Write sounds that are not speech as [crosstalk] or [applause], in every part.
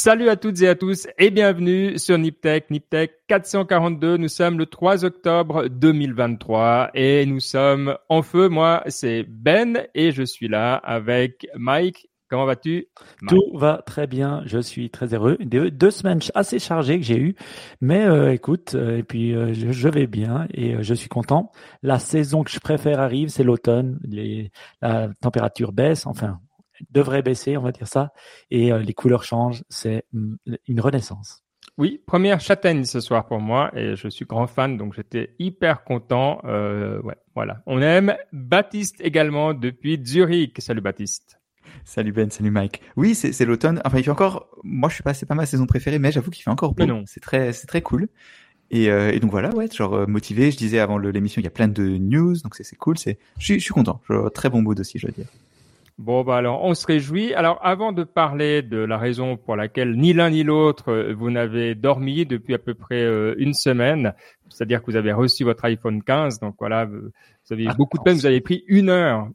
Salut à toutes et à tous et bienvenue sur Niptech, Niptech 442. Nous sommes le 3 octobre 2023 et nous sommes en feu. Moi, c'est Ben et je suis là avec Mike. Comment vas-tu Tout va très bien. Je suis très heureux. Deux, semaines assez chargées que j'ai eues, mais euh, écoute, euh, et puis euh, je, vais bien et je suis content. La saison que je préfère arrive, c'est l'automne. La température baisse. Enfin, devrait baisser, on va dire ça, et euh, les couleurs changent. C'est mm, une renaissance. Oui, première châtaigne ce soir pour moi et je suis grand fan donc j'étais hyper content. Euh, ouais, voilà. On aime Baptiste également depuis Zurich. Salut Baptiste. Salut Ben, salut Mike. Oui, c'est l'automne. Enfin, il fait encore. Moi, je suis pas, c'est pas ma saison préférée, mais j'avoue qu'il fait encore beau. Non. C'est très, c'est très cool. Et, euh, et, donc voilà, ouais, genre motivé. Je disais avant l'émission, il y a plein de news, donc c'est cool. C'est, je suis, je suis content. Genre, très bon mood aussi, je veux dire. Bon, bah alors, on se réjouit. Alors, avant de parler de la raison pour laquelle ni l'un ni l'autre euh, vous n'avez dormi depuis à peu près euh, une semaine, c'est-à-dire que vous avez reçu votre iPhone 15, donc voilà, vous avez eu beaucoup de peine, vous avez pris une heure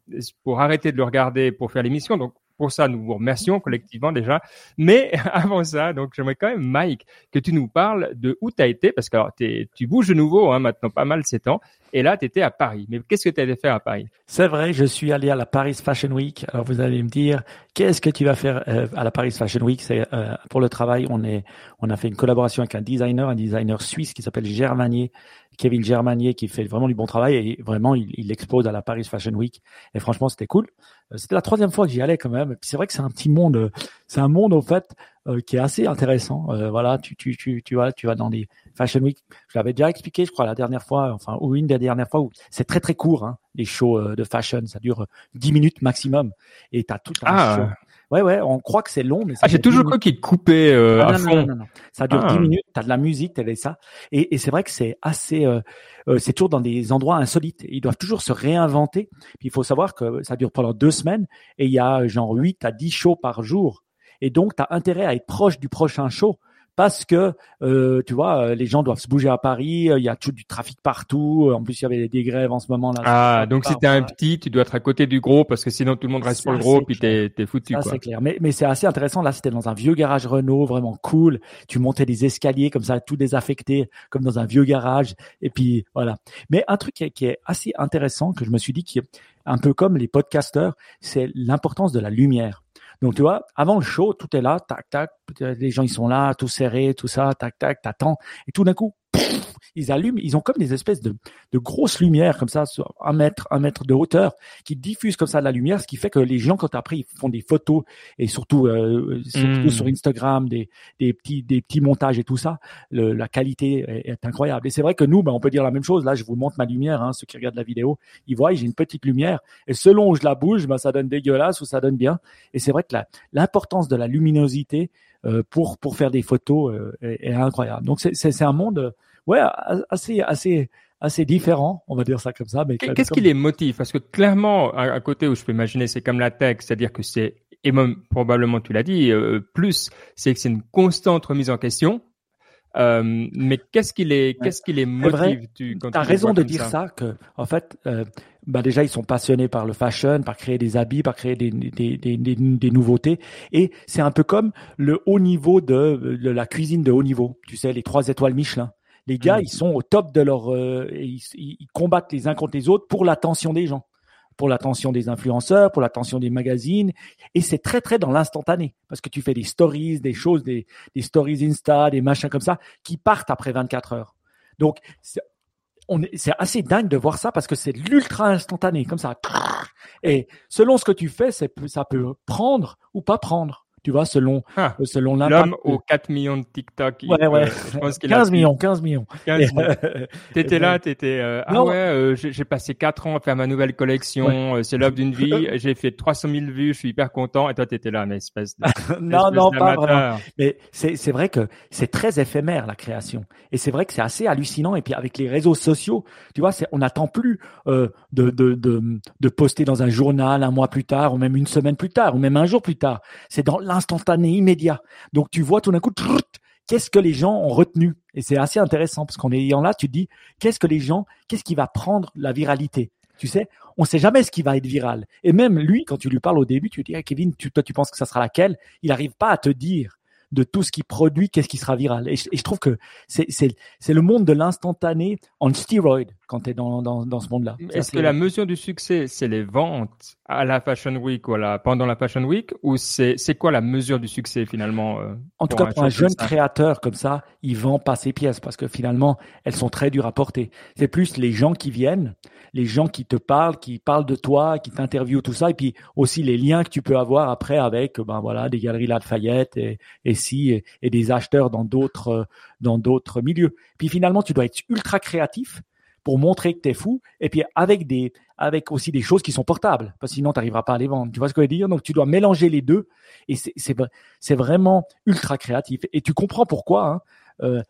pour arrêter de le regarder pour faire l'émission, donc pour ça, nous vous remercions collectivement déjà. Mais [laughs] avant ça, donc j'aimerais quand même, Mike, que tu nous parles de où tu as été, parce que alors, tu bouges de nouveau hein, maintenant pas mal ces temps. Et là, tu étais à Paris. Mais qu'est-ce que tu allé faire à Paris? C'est vrai, je suis allé à la Paris Fashion Week. Alors vous allez me dire, qu'est-ce que tu vas faire euh, à la Paris Fashion Week? C'est euh, pour le travail. On est, on a fait une collaboration avec un designer, un designer suisse qui s'appelle Germanier, Kevin Germanier, qui fait vraiment du bon travail et vraiment il, il expose à la Paris Fashion Week. Et franchement, c'était cool. Euh, c'était la troisième fois que j'y allais quand même. C'est vrai que c'est un petit monde, c'est un monde au fait euh, qui est assez intéressant. Euh, voilà, tu, tu, tu, tu vas, tu vas dans des Fashion Week. Je l'avais déjà expliqué, je crois, la dernière fois, enfin, ou une des dernières fois où c'est très très court, hein, les shows de fashion. Ça dure 10 minutes maximum. Et tu as tout un ah. show Ouais, ouais, on croit que c'est long, mais ah, j'ai toujours cru qu'il coupait euh, ah, à fond. Non, non, non, Ça dure 10 ah. minutes, t'as de la musique, t'as ça. Et, et c'est vrai que c'est assez, euh, euh, c'est toujours dans des endroits insolites. Ils doivent toujours se réinventer. Puis il faut savoir que ça dure pendant deux semaines et il y a genre 8 à 10 shows par jour. Et donc, tu as intérêt à être proche du prochain show parce que euh, tu vois euh, les gens doivent se bouger à Paris, euh, il y a tout du trafic partout. En plus, il y avait des grèves en ce moment là. Ah, donc si t'es un petit, tu dois être à côté du gros parce que sinon tout le monde reste pour le gros puis t'es es foutu. c'est clair. Mais mais c'est assez intéressant. Là, c'était dans un vieux garage Renault, vraiment cool. Tu montais des escaliers comme ça, tout désaffecté, comme dans un vieux garage. Et puis voilà. Mais un truc qui est, qui est assez intéressant que je me suis dit qui est un peu comme les podcasteurs, c'est l'importance de la lumière. Donc, tu vois, avant le show, tout est là, tac, tac, les gens, ils sont là, tout serré, tout ça, tac, tac, t'attends. Et tout d'un coup, ils allument, ils ont comme des espèces de, de grosses lumières comme ça, sur un mètre, un mètre de hauteur, qui diffusent comme ça de la lumière, ce qui fait que les gens, quand après, ils font des photos et surtout, euh, surtout hmm. sur Instagram, des, des petits, des petits montages et tout ça, le, la qualité est, incroyable. Et c'est vrai que nous, ben, on peut dire la même chose. Là, je vous montre ma lumière, hein, ceux qui regardent la vidéo, ils voient, j'ai une petite lumière, et selon où je la bouge, ben, ça donne dégueulasse ou ça donne bien. Et c'est vrai que l'importance de la luminosité pour pour faire des photos euh, est, est, incroyable. Donc c'est un monde ouais, assez, assez, assez différent, on va dire ça comme ça. Mais qu'est-ce qui les motive Parce que clairement, à, côté où je peux imaginer, c'est comme la tech, c'est-à-dire que c'est et même probablement tu l'as dit, euh, plus c'est que c'est une constante remise en question. Euh, mais qu'est-ce qui les, qu'est-ce qui les motive Tu as raison de dire ça. que en fait, euh, bah déjà ils sont passionnés par le fashion, par créer des habits, par créer des des, des, des, des nouveautés. Et c'est un peu comme le haut niveau de, de la cuisine de haut niveau. Tu sais, les trois étoiles Michelin. Les gars, mm. ils sont au top de leur, euh, ils, ils, combattent les uns contre les autres pour l'attention des gens, pour l'attention des influenceurs, pour l'attention des magazines, et c'est très très dans l'instantané parce que tu fais des stories, des choses, des, des stories Insta, des machins comme ça qui partent après 24 heures. Donc c'est assez dingue de voir ça parce que c'est l'ultra instantané comme ça. Et selon ce que tu fais, ça peut prendre ou pas prendre tu vois, selon, ah, selon L'homme aux 4 millions de TikTok. Ouais, ouais. je pense 15 millions, 15 millions. 15 millions. [laughs] t'étais là, t'étais, euh, ah ouais, euh, j'ai passé 4 ans à faire ma nouvelle collection, euh, c'est l'œuvre d'une vie, [laughs] j'ai fait 300 000 vues, je suis hyper content, et toi t'étais là, mais espèce de, [laughs] Non, non, pas vraiment. Mais c'est, vrai que c'est très éphémère, la création. Et c'est vrai que c'est assez hallucinant. Et puis avec les réseaux sociaux, tu vois, on n'attend plus, euh, de, de, de, de poster dans un journal un mois plus tard, ou même une semaine plus tard, ou même un jour plus tard. C'est dans instantané, immédiat. Donc tu vois tout d'un coup, qu'est-ce que les gens ont retenu? Et c'est assez intéressant parce qu'en ayant là, tu te dis, qu'est-ce que les gens, qu'est-ce qui va prendre la viralité? Tu sais, on sait jamais ce qui va être viral. Et même lui, quand tu lui parles au début, tu dis, ah, Kevin, tu, toi tu penses que ça sera laquelle? Il n'arrive pas à te dire. de tout ce qu'il produit, qu'est-ce qui sera viral. Et je, trouve que c'est le monde de l'instantané en stéroïde quand tu es dans, dans, dans ce monde-là. Est-ce que la mesure du succès, c'est les ventes à la Fashion Week ou pendant la Fashion Week ou c'est quoi la mesure du succès finalement euh, En tout cas, pour un jeune créateur comme ça, il vend pas ses pièces parce que finalement, elles sont très dures à porter. C'est plus les gens qui viennent, les gens qui te parlent, qui parlent de toi, qui t'interviewent, tout ça, et puis aussi les liens que tu peux avoir après avec ben voilà des galeries Lafayette et, et si et, des acheteurs dans d'autres dans d'autres milieux. Puis finalement, tu dois être ultra créatif pour montrer que tu es fou et puis avec des avec aussi des choses qui sont portables parce que sinon tu n'arriveras pas à les vendre. Tu vois ce que je veux dire? Donc tu dois mélanger les deux et c'est c'est vraiment ultra créatif et tu comprends pourquoi hein, euh,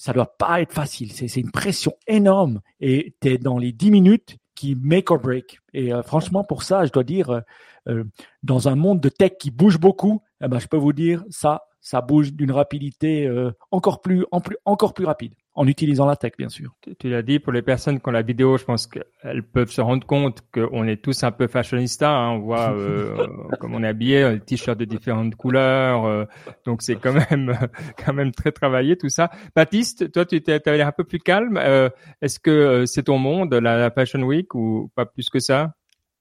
ça doit pas être facile. C'est une pression énorme et tu es dans les 10 minutes qui make or break. Et euh, franchement, pour ça, je dois dire, euh, euh, dans un monde de tech qui bouge beaucoup, eh ben, je peux vous dire, ça, ça bouge d'une rapidité euh, encore plus, en plus, encore plus rapide en utilisant la tech, bien sûr. Tu, l'as dit, pour les personnes qui ont la vidéo, je pense qu'elles peuvent se rendre compte qu'on est tous un peu fashionista. Hein. On voit [laughs] euh, comme on est habillé, t-shirts de différentes couleurs. Euh, donc c'est quand même, [laughs] quand même très travaillé tout ça. Baptiste, toi, tu avais l'air un peu plus calme. Euh, est-ce que c'est ton monde, la Fashion Week, ou pas plus que ça?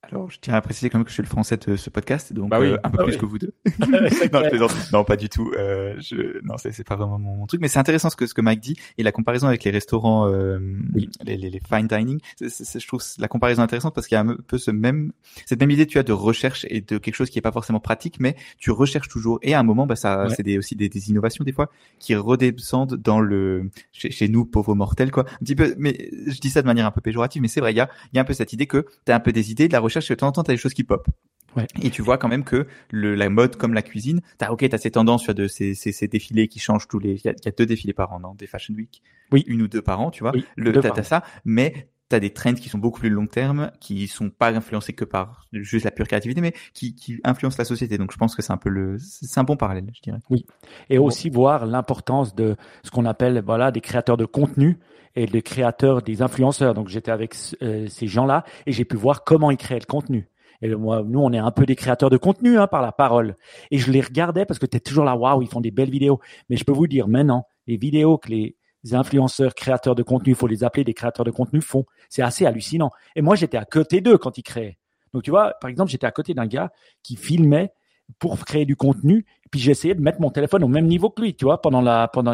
Alors, je tiens à préciser quand même que je suis le français de ce podcast, donc bah euh, un peu ah plus que vous deux. [laughs] [laughs] non, non, pas du tout. Euh, je... Non, c'est pas vraiment mon truc, mais c'est intéressant ce que ce que Mike dit et la comparaison avec les restaurants, euh, oui. les, les, les, fine dining. je trouve la comparaison intéressante parce qu'il y a un peu ce même cette même idée, tu as de recherche et de quelque chose qui est pas forcément pratique, mais tu recherches toujours. Et à un moment, bah ça, c'est des, aussi des, des, innovations des fois qui redescendent dans le chez, chez, nous pauvres mortels quoi. Un petit peu, mais je dis ça de manière un peu péjorative, mais c'est vrai, il y a il y a un peu cette idée que tu as un peu des idées de la recherche recherche, de temps en temps, t'as des choses qui pop. Ouais. Et tu vois quand même que le, la mode comme la cuisine, t'as ok, t'as ces tendances, tu as de ces, ces, ces, défilés qui changent tous les. Il y, a deux défilés par an, non Des Fashion Week. Oui. Une ou deux par an, tu vois. Oui, le t'as ça, mais t'as des trends qui sont beaucoup plus long terme, qui sont pas influencés que par juste la pure créativité, mais qui, qui influencent la société. Donc je pense que c'est un peu le, c'est un bon parallèle, je dirais. Oui. Et aussi voir l'importance de ce qu'on appelle voilà des créateurs de contenu et des créateurs, des influenceurs. Donc j'étais avec euh, ces gens-là et j'ai pu voir comment ils créaient le contenu. Et moi, nous, on est un peu des créateurs de contenu hein, par la parole. Et je les regardais parce que tu es toujours là, waouh, ils font des belles vidéos. Mais je peux vous dire maintenant, les vidéos que les influenceurs, créateurs de contenu, faut les appeler des créateurs de contenu, font, c'est assez hallucinant. Et moi, j'étais à côté d'eux quand ils créaient. Donc, tu vois, par exemple, j'étais à côté d'un gars qui filmait pour créer du contenu. Puis j'ai essayé de mettre mon téléphone au même niveau que lui, tu vois, pendant la, pendant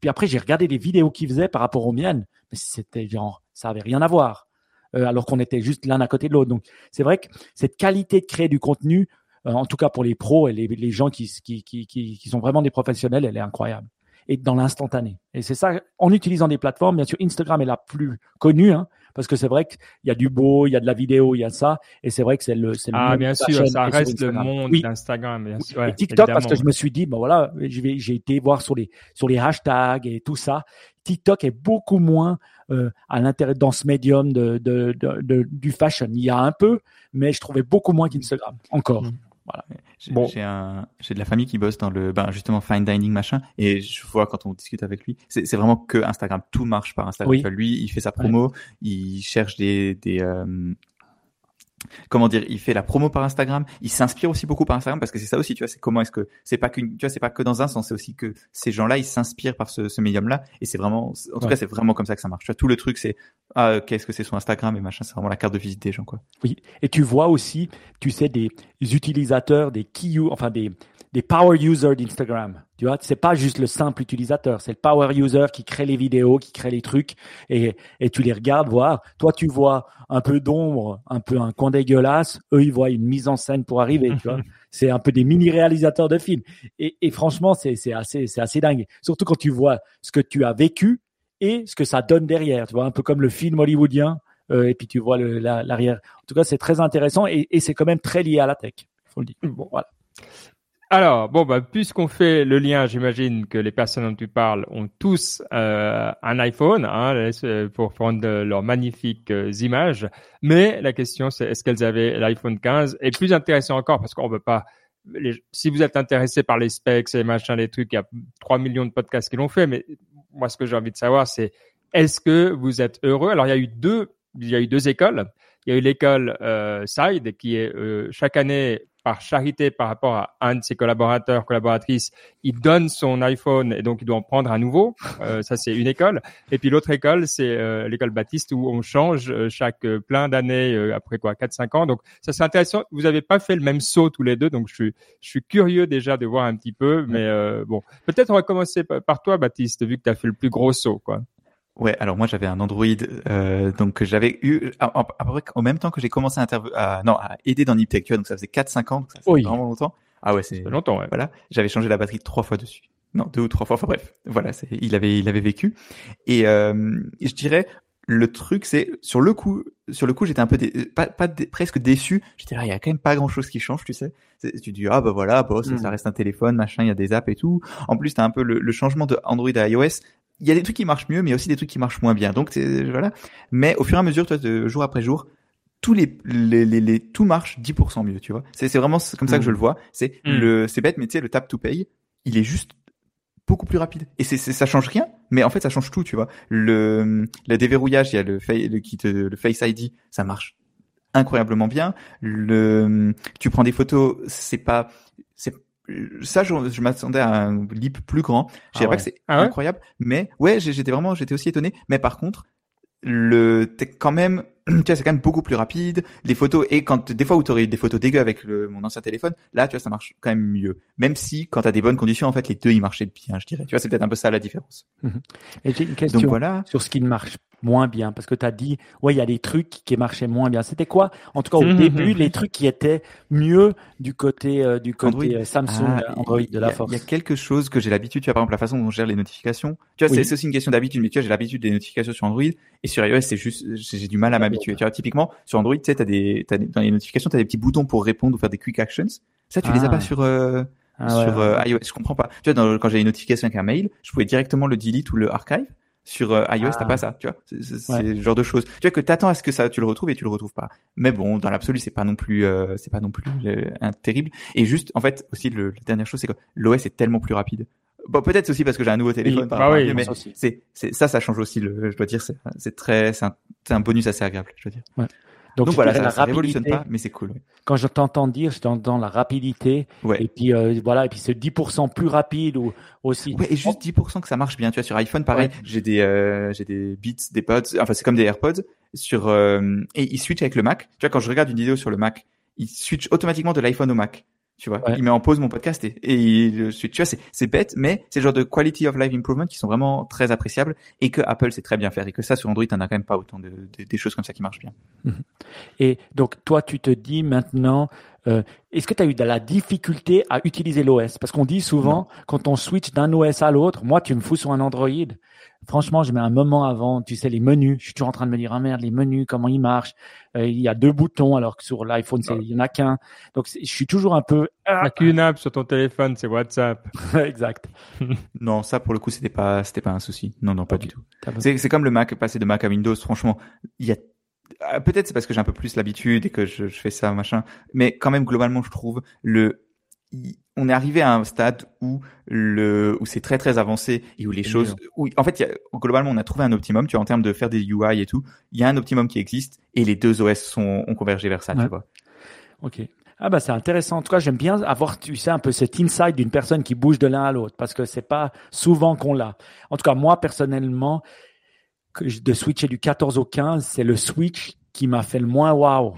puis après j'ai regardé les vidéos qu'il faisait par rapport aux miennes, mais c'était genre, ça avait rien à voir, euh, alors qu'on était juste l'un à côté de l'autre. Donc c'est vrai que cette qualité de créer du contenu, euh, en tout cas pour les pros et les, les gens qui, qui, qui, qui, sont vraiment des professionnels, elle est incroyable. Et dans l'instantané. Et c'est ça, en utilisant des plateformes, bien sûr, Instagram est la plus connue, hein, parce que c'est vrai qu'il y a du beau, il y a de la vidéo, il y a ça, et c'est vrai que c'est le, c'est le ah bien sûr, ça reste le monde d'Instagram. Bien sûr. et TikTok parce que je me suis dit, bon voilà, j'ai été voir sur les sur les hashtags et tout ça. TikTok est beaucoup moins euh, à l'intérieur dans ce médium de, de, de, du fashion. Il y a un peu, mais je trouvais beaucoup moins qu'Instagram encore. Mm. Voilà. J'ai bon. un, j'ai de la famille qui bosse dans le, ben justement fine dining machin, et je vois quand on discute avec lui, c'est, c'est vraiment que Instagram, tout marche par Instagram. Lui, il fait sa promo, il cherche des, des, euh, comment dire, il fait la promo par Instagram, il s'inspire aussi beaucoup par Instagram parce que c'est ça aussi, tu vois, c'est comment est-ce que c'est pas qu'une, tu vois, c'est pas que dans un sens, c'est aussi que ces gens-là, ils s'inspirent par ce, ce médium-là et c'est vraiment, en tout cas, c'est vraiment comme ça que ça marche. Tu vois, tout le truc, c'est ah, qu'est-ce que c'est sur Instagram et machin, c'est vraiment la carte de visite des gens, quoi. Oui, et tu vois aussi, tu sais, des utilisateurs, des key, enfin des des power users d'Instagram. Tu vois, c'est pas juste le simple utilisateur, c'est le power user qui crée les vidéos, qui crée les trucs et, et tu les regardes voir. Toi, tu vois un peu d'ombre, un peu un dégueulasse. Eux, ils voient une mise en scène pour arriver. Tu vois, [laughs] c'est un peu des mini réalisateurs de films. Et, et franchement, c'est assez, c'est assez dingue. Surtout quand tu vois ce que tu as vécu et ce que ça donne derrière. Tu vois, un peu comme le film hollywoodien. Euh, et puis tu vois l'arrière. en tout cas, c'est très intéressant et, et c'est quand même très lié à la tech. Faut le dire. Bon, voilà. Alors, bon, bah, puisqu'on fait le lien, j'imagine que les personnes dont tu parles ont tous euh, un iPhone hein, pour prendre leurs magnifiques euh, images. Mais la question, c'est est-ce qu'elles avaient l'iPhone 15 Et plus intéressant encore, parce qu'on veut pas... si vous êtes intéressé par les specs et machin, les trucs, il y a 3 millions de podcasts qui l'ont fait. Mais moi, ce que j'ai envie de savoir, c'est est-ce que vous êtes heureux? Alors, il y a eu deux, il y a eu deux écoles. Il y a eu l'école euh, Side qui est euh, chaque année par charité par rapport à un de ses collaborateurs, collaboratrices, il donne son iPhone et donc il doit en prendre un nouveau. [laughs] Euh, ça, c'est une école. Et puis l'autre école, c'est euh, l'école baptiste où on change euh, chaque plein d'années après quoi, 4-5 ans. Donc ça, c'est intéressant. Vous n'avez pas fait le même saut tous les deux, donc je suis, je suis curieux déjà de voir un petit peu. Mais bon, peut-être on va commencer par toi, Baptiste, vu que tu as fait le plus gros saut, quoi. Ouais, alors moi j'avais un Android, euh, donc j'avais eu à, peu près au même temps que j'ai commencé à, à, non à aider dans Niptech, tu vois, donc ça faisait 4-5 ans, donc ça fait vraiment longtemps. Ah ouais, c'est longtemps. Ouais. Voilà, j'avais changé la batterie trois fois dessus. Non, deux ou trois fois. Enfin bref, voilà, il avait il avait vécu. Et, euh, je dirais le truc c'est sur le coup sur le coup j'étais un peu pas, pas presque déçu j'étais là il y a quand même pas grand chose qui change tu sais tu dis ah bah voilà bon ça, ça, hmm. reste un téléphone machin il y a des apps et tout en plus t'as un peu le, le, changement de Android à iOS il y a des trucs qui marchent mieux, mais aussi des trucs qui marchent moins bien. Donc voilà. Mais au fur et à mesure, toi, de, jour après jour, tous les, les, les, tout marche 10% mieux, tu vois. C'est vraiment comme ça que je le mm. vois. C'est mm. le, c'est bête, mais tu sais, le tap to pay, il est juste beaucoup plus rapide. Et c'est, ça change rien, mais en fait, ça change tout, tu vois. Le, le déverrouillage, il y a le, le, kit, le Face ID, ça marche incroyablement bien. Le, tu prends des photos, c'est pas, c'est ça, je, je m'attendais à un lip plus grand. Je dirais ah pas que c'est ah incroyable, mais ouais, j'étais vraiment, j'étais aussi étonné. Mais par contre, le, t'es quand même, [clears throat] tu vois, c'est quand même beaucoup plus rapide. Les photos et quand des fois où t'aurais des photos dégueu avec le, mon ancien téléphone, là, tu vois, ça marche quand même mieux. Même si quand t'as des bonnes conditions, en fait, les deux ils marchaient bien, je dirais. Tu vois, c'est peut-être un peu ça la différence. Et j'ai une question voilà. sur ce qui ne marche moins bien Parce que tu as dit, ouais, il y a des trucs qui marchaient moins bien. C'était quoi, en tout cas au mhm. début, les trucs qui étaient mieux du côté euh, du côté euh, Samsung ah, Android de la force Il y a quelque chose que j'ai l'habitude, tu vois, par exemple, la façon dont on gère les notifications. Tu vois, c'est aussi une question d'habitude, mais tu vois, j'ai l'habitude des notifications sur Android et sur iOS, c'est juste, j'ai du mal à m'habituer. Tu vois, typiquement, sur Android, tu sais, t'as des, as des, dans les notifications, tu as des petits boutons pour répondre ou faire des quick actions. Ça, tu les as pas ah. sur, euh, ah sur iOS. Je comprends pas. Tu vois, quand j'ai une notification avec un mail, je pouvais directement le delete ou le archive. Sur euh, iOS, t'as ah. pas ça, tu vois. C'est le genre de choses. Tu vois que t'attends à ce que ça, tu le retrouves et tu le retrouves pas. Mais bon, dans l'absolu, c'est pas non plus, euh, c'est pas non plus euh, terrible. Et juste, en fait, aussi, le, la dernière chose, c'est que l'OS est tellement plus rapide. Bon, peut-être aussi parce que j'ai un nouveau téléphone. Bah oui, mais c'est, c'est, ça, ça change aussi le, je dois dire, c'est, très, c'est un, un, bonus assez agréable, je veux dire. Ouais. Donc, voilà, ça, ça révolutionne pas, mais c'est cool. Quand je t'entends dire, je t'entends la rapidité. Ouais. Et puis euh, voilà, et puis ce 10% plus rapide ou aussi. Ouais, et juste 10% que ça marche bien. Tu vois, sur iPhone, pareil, j'ai des euh, j'ai des Beats, des Pods. Enfin, c'est comme des AirPods. Sur euh, et ils switch avec le Mac. Tu vois, quand je regarde une vidéo sur le Mac, ils switch automatiquement de l'iPhone au Mac tu vois. Il met en pause mon podcast et, et il, tu vois, c'est, c'est bête, mais c'est le genre de quality of life improvement qui sont vraiment très appréciables et que Apple sait très bien faire et que ça sur Android, t'en as quand même pas autant de, des choses comme ça qui marchent bien. Mhm. Et donc toi, tu te dis maintenant, euh, est-ce que tu as eu de la difficulté à utiliser l'OS Parce qu'on dit souvent, quand on switch d'un OS à l'autre, moi, tu me fous sur un Android. Franchement, je mets un moment avant, tu sais, les menus. Je suis toujours en train de me dire, ah merde, les menus, comment ils marchent euh, Il y a deux boutons, alors que sur l'iPhone, il y en a qu'un. Donc, je suis toujours un peu... Il n'y a qu'une app sur ton téléphone, c'est WhatsApp. [laughs] exact. [laughs] non, ça, pour le coup, c'était pas, c'était pas un souci. Non, non, pas du tout. C'est, comme le Mac, passer de Mac à Windows. Franchement, il y a ah, peut-être c'est parce que j'ai un peu plus l'habitude et que je, je, fais ça machin. Mais quand même globalement je trouve le on est arrivé à un stade où le où c'est très très avancé et où les choses où en fait globalement on a trouvé un optimum tu vois en termes de faire des UI et tout. Il y a un optimum qui existe et les deux OS sont ont convergé vers ça tu vois. Ok. Ah bah c'est intéressant. En tout cas, j'aime bien avoir, tu sais, un peu cet insight d'une personne qui bouge de l'un à l'autre parce que c'est pas souvent qu'on l'a. En tout cas, moi personnellement, de switcher du 14 au 15, c'est le switch qui m'a fait le moins wow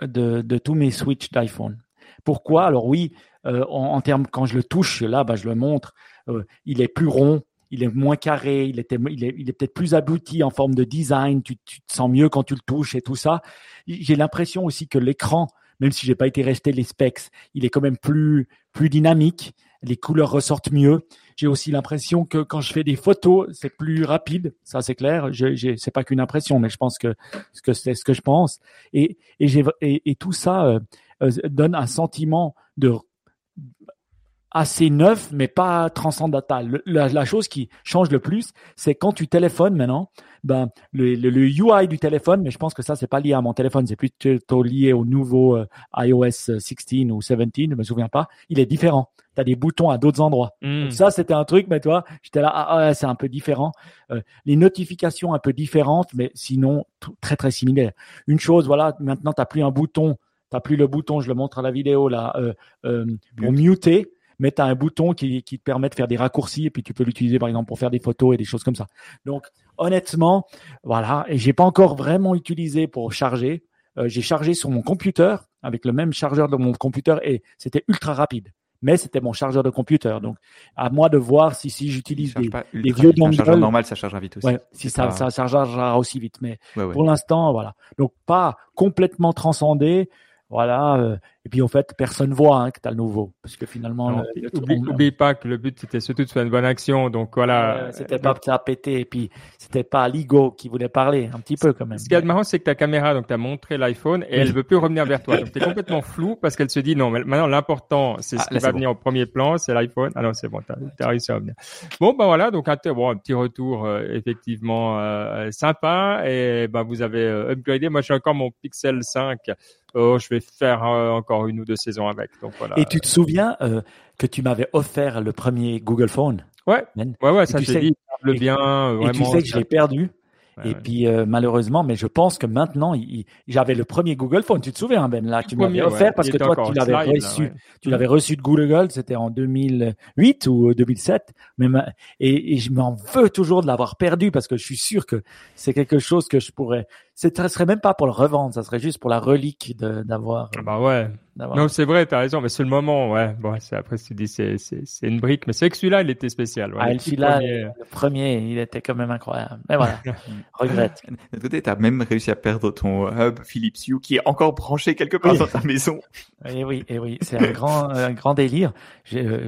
de, de tous mes switches d'iPhone. Pourquoi? Alors oui, euh, en, termes quand je le touche là, bah, je le montre, euh, il est plus rond, il est moins carré, il, était, il est, il est peut-être plus abouti en forme de design, tu, tu, te sens mieux quand tu le touches et tout ça. J'ai l'impression aussi que l'écran, même si j'ai pas été resté les specs, il est quand même plus plus dynamique, les couleurs ressortent mieux. J'ai aussi l'impression que quand je fais des photos, c'est plus rapide. Ça, c'est clair. C'est pas qu'une impression, mais je pense que ce que c'est ce que je pense. Et et, et, tout ça euh, euh, donne un sentiment de assez neuf, mais pas transcendantal. La, la, chose qui change le plus, c'est quand tu téléphones maintenant, ben le, le, UI du téléphone, mais je pense que ça c'est pas lié à mon téléphone, c'est plutôt lié au nouveau euh, iOS 16 ou 17, je me souviens pas. Il est différent. Tu as des boutons à d'autres endroits. Hmm. ça c'était un truc, mais toi, j'étais là, ah, ah c'est un peu différent. Euh, les notifications un peu différentes, mais sinon très très similaires. Une chose, voilà, maintenant t'as plus un bouton t'as plus le bouton, je le montre à la vidéo là, euh, euh, pour muter, mais tu as un bouton qui, qui te permet de faire des raccourcis et puis tu peux l'utiliser par exemple pour faire des photos et des choses comme ça. Donc honnêtement, voilà, et j'ai pas encore vraiment utilisé pour charger. Euh, j'ai chargé sur mon computer avec le même chargeur de mon computer et c'était ultra rapide mais c'était mon chargeur de computer. Donc, à moi de voir si, si j'utilise des, des vieux dongles. Un chargeur normal, ça chargera vite aussi. Ouais, si ça, ça chargera aussi vite. Mais pour l'instant, voilà. Donc, pas complètement transcendé. Voilà. Euh, et puis en fait, personne voit hein, que tu as le nouveau, parce que finalement, oublie, pas que le but c'était surtout de faire une bonne action, donc voilà. c'était pas ça a pété, et puis c'était pas Ligo qui voulait parler, un petit peu quand même. Ce qui est marrant, c'est que ta caméra, donc tu as montré l'iPhone et elle veut plus revenir vers toi, donc t'es complètement flou parce qu'elle se dit non, mais maintenant l'important c'est ce ah, qui va venir au premier plan, c'est l'iPhone. Ah non, c'est bon, t'as as réussi à revenir. Bon ben voilà, donc un, bon, un petit retour euh, effectivement euh, sympa et ben vous avez euh, upgradé. Moi j'ai encore mon Pixel 5 oh, je vais faire encore une ou deux saisons avec. Donc voilà. Et tu te souviens euh, que tu m'avais offert le premier Google Phone? Ouais. Ouais, ouais, ça s'est dit, le bien. Vraiment, et tu sais que je l'ai perdu et puis euh, malheureusement, mais je pense que maintenant, j'avais le premier Google Phone. Tu te souviens, Ben là, tu m'avais offert parce que toi, tu l'avais reçu. Tu l'avais reçu de Google. C'était en 2008 ou 2007. Mais et, et je m'en veux toujours de l'avoir perdu parce que je suis sûr que c'est quelque chose que je pourrais. Ce serait même pas pour le revendre, ça serait juste pour la relique d'avoir. Ah bah ouais. Non, c'est vrai, t'as raison, mais c'est le moment, ouais. Bon, c'est après tu dis c'est c'est c'est une brique, mais c'est que celui-là, il était spécial. Ouais, ah, celui-là, le premier, il était quand même incroyable. Mais voilà, [laughs] regrette. De côté, t'as même réussi à perdre ton hub Philips Hue qui est encore branché quelque part dans ta maison. Et oui, et oui, c'est un grand un grand délire.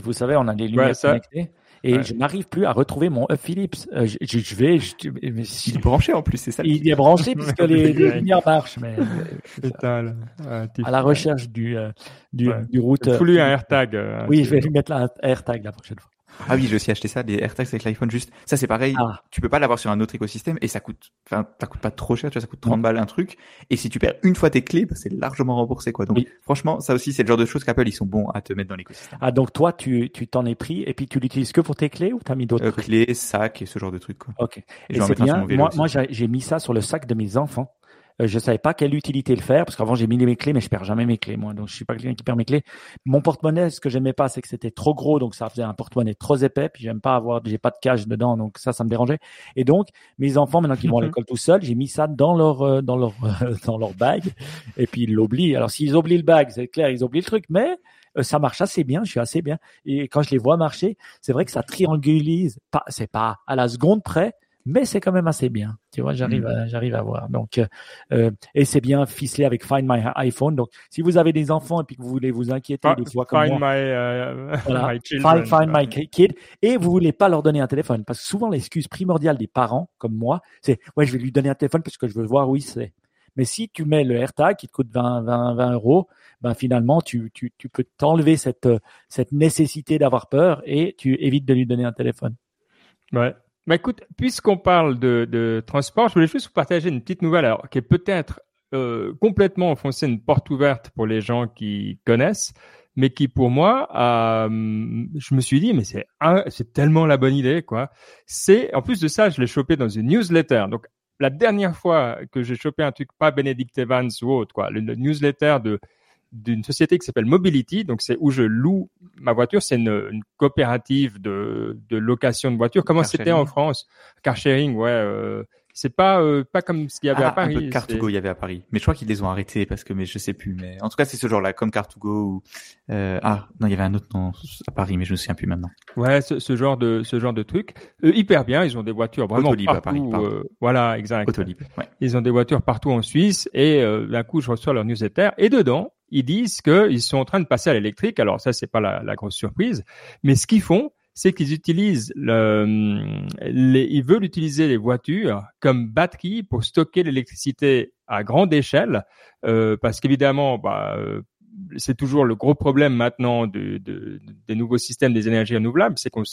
Vous savez, on a des lumières connectées et je n'arrive plus à retrouver mon Hub Philips. Euh, je, je, vais, je, mais il est branché en plus, c'est ça. Il est branché [laughs] puisque les, les lumières marchent, mais euh, à la recherche du euh, du, du routeur. Il lui un AirTag. oui, je vais lui mettre un AirTag la prochaine fois. Ah oui, j'ai aussi acheté ça, des AirTags avec l'iPhone juste. Ça, c'est pareil. Ah. Tu peux pas l'avoir sur un autre écosystème et ça coûte, enfin, ça coûte pas trop cher, tu vois, ça coûte 30 balles un truc. Et si tu perds une fois tes clés, bah, c'est largement remboursé, quoi. Donc, franchement, ça aussi, c'est le genre de choses qu'Apple, ils sont bons à te mettre dans l'écosystème. Ah, donc toi, tu, tu t'en es pris et puis tu l'utilises que pour tes clés ou t'as mis d'autres euh, Clés, sacs et ce genre de trucs, quoi. Ok. Et, c'est bien. Moi, moi, j'ai mis ça sur le sac de mes enfants. Euh, je savais pas quelle utilité le faire parce qu'avant j'ai mis mes clés, mais je perds jamais mes clés moi. Donc je suis pas quelqu'un qui perd mes clés. Mon porte-monnaie, ce que j'aimais pas, c'est que c'était trop gros, donc ça faisait un porte-monnaie trop épais. Puis j'aime pas avoir, j'ai pas de cache dedans, donc ça, ça me dérangeait. Et donc mes enfants, maintenant qu'ils vont à mhm. l'école tout seuls, j'ai mis ça dans leur euh, dans leur dans leur bag. Et puis ils l'oublient. Alors s'ils oublient le bag, c'est clair, ils oublient le truc, mais euh, ça marche assez bien, je suis assez bien. Et quand je les vois marcher, c'est vrai que ça triangulise, pas, c'est pas à la seconde près, mais c'est quand même assez bien. Tu vois, j'arrive, mm. à, j'arrive à voir. Donc, euh, euh, et c'est bien ficelé avec Find My iPhone. Donc, si vous avez des enfants et puis que vous voulez vous inquiéter des fois comme find moi, my, [laughs] uh, my children, find, my kid, et vous voulez pas leur donner un téléphone, parce que souvent l'excuse primordiale des parents comme moi, c'est ouais, je vais lui donner un téléphone parce que je veux voir où il c'est. Mais si tu mets le AirTag qui te coûte 20, 20, 20 euros, ben finalement tu, tu, tu peux t'enlever cette, cette nécessité d'avoir peur et tu évites de lui donner un téléphone. Ouais, bah écoute, puisqu'on parle de, de, transport, je voulais juste vous partager une petite nouvelle alors, qui est peut-être euh, complètement enfoncer une porte ouverte pour les gens qui connaissent, mais qui pour moi, euh, je me suis dit, mais c'est c'est tellement la bonne idée, quoi. C'est en plus de ça, je l'ai chopé dans une newsletter. Donc la dernière fois que j'ai chopé un truc pas Benedict Evans ou autre, quoi, le newsletter de d'une société qui s'appelle Mobility. Donc, c'est où je loue ma voiture. C'est une, une, coopérative de, de location de voitures. Comment c'était en France? Car sharing, ouais. Euh, c'est pas euh, pas comme ce qu'il y avait à Paris. Un peu de Car2Go il y avait à Paris, mais je crois qu'ils les ont arrêtés parce que mais je sais plus. Mais en tout cas c'est ce genre-là, comme Car2Go ou euh, ah non il y avait un autre nom à Paris, mais je me souviens plus maintenant. Ouais, ce, ce genre de ce genre de truc, euh, hyper bien. Ils ont des voitures vraiment Autolib partout. À Paris, euh, voilà, exact. Autolib. Ouais. Ils ont des voitures partout en Suisse et euh, d'un coup je reçois leur newsletter et dedans ils disent qu'ils sont en train de passer à l'électrique. Alors ça, c'est pas la, la, grosse surprise, mais ce qu'ils font, c'est qu'ils utilisent le, les, ils veulent utiliser les voitures comme batterie pour stocker l'électricité à grande échelle, euh, parce qu'évidemment, bah, euh, c'est toujours le gros problème maintenant de, de, des nouveaux systèmes des énergies renouvelables, c'est qu'on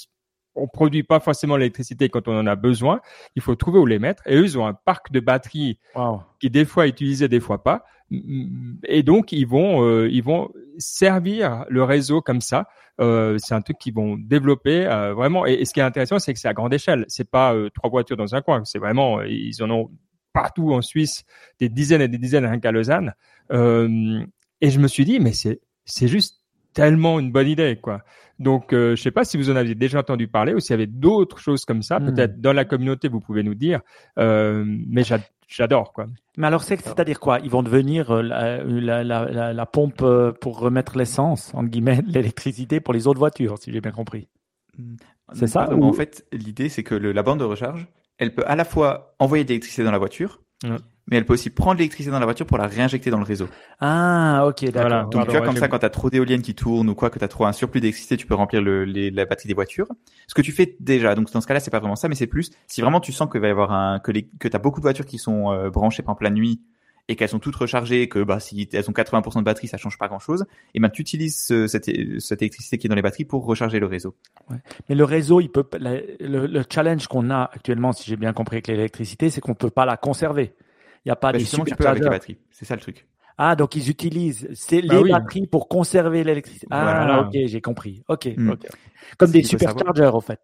on produit pas forcément l'électricité quand on en a besoin. Il faut trouver où les mettre. Et eux, ils ont un parc de batteries qui des fois est utilisé, des fois pas. Et donc ils vont, euh, ils vont servir le réseau comme ça. Euh, c'est un truc qu'ils vont développer euh, vraiment. Et, ce qui est intéressant, c'est que c'est à grande échelle. C'est pas euh, trois voitures dans un coin. C'est vraiment, ils en ont partout en Suisse, des dizaines et des dizaines rien qu'à Lausanne. Et je me suis dit, mais c'est c'est juste tellement une bonne idée, quoi. Donc, euh, je sais pas si vous en aviez déjà entendu parler ou s'il y avait d'autres choses comme ça. Hmm. Peut-être dans la communauté, vous pouvez nous dire. Euh, mais j'adore, quoi. Mais alors, c'est-à-dire quoi? Ils vont devenir euh, la, la, la, la, pompe euh, pour remettre l'essence, en guillemets, l'électricité pour les autres voitures, si j'ai bien compris. Hmm. C'est ça? En fait, l'idée, c'est que le, la bande de recharge, elle peut à la fois envoyer de l'électricité dans la voiture, mais elle peut aussi prendre l'électricité dans la voiture pour la réinjecter dans le réseau. Ah, ok, d'accord. Donc tu vois comme ça, quand tu as trop d'éoliennes qui tournent ou quoi, que tu as trop un surplus d'électricité, tu peux remplir le, les, la batterie des voitures. Ce que tu fais déjà, donc dans ce cas-là, c'est pas vraiment ça, mais c'est plus si vraiment tu sens qu'il va y avoir un que, les, que tu as beaucoup de voitures qui sont euh, branchées par la nuit et qu'elles sont toutes rechargées, que bah si elles ont 80% de batterie, ça change pas grand-chose. Et ben tu utilises cette, cette, électricité qui est dans les batteries pour recharger le réseau. Ouais. Mais le réseau, il peut le, le challenge qu'on a actuellement, si j'ai bien compris avec l'électricité, c'est qu'on peut pas la conserver. Il n'y a pas bah, des superchargeurs. C'est ça le truc. Ah, donc ils utilisent c'est bah les batteries pour conserver l'électricité. Ah, ok, j'ai compris. Ok, hmm. Comme des superchargers, en fait.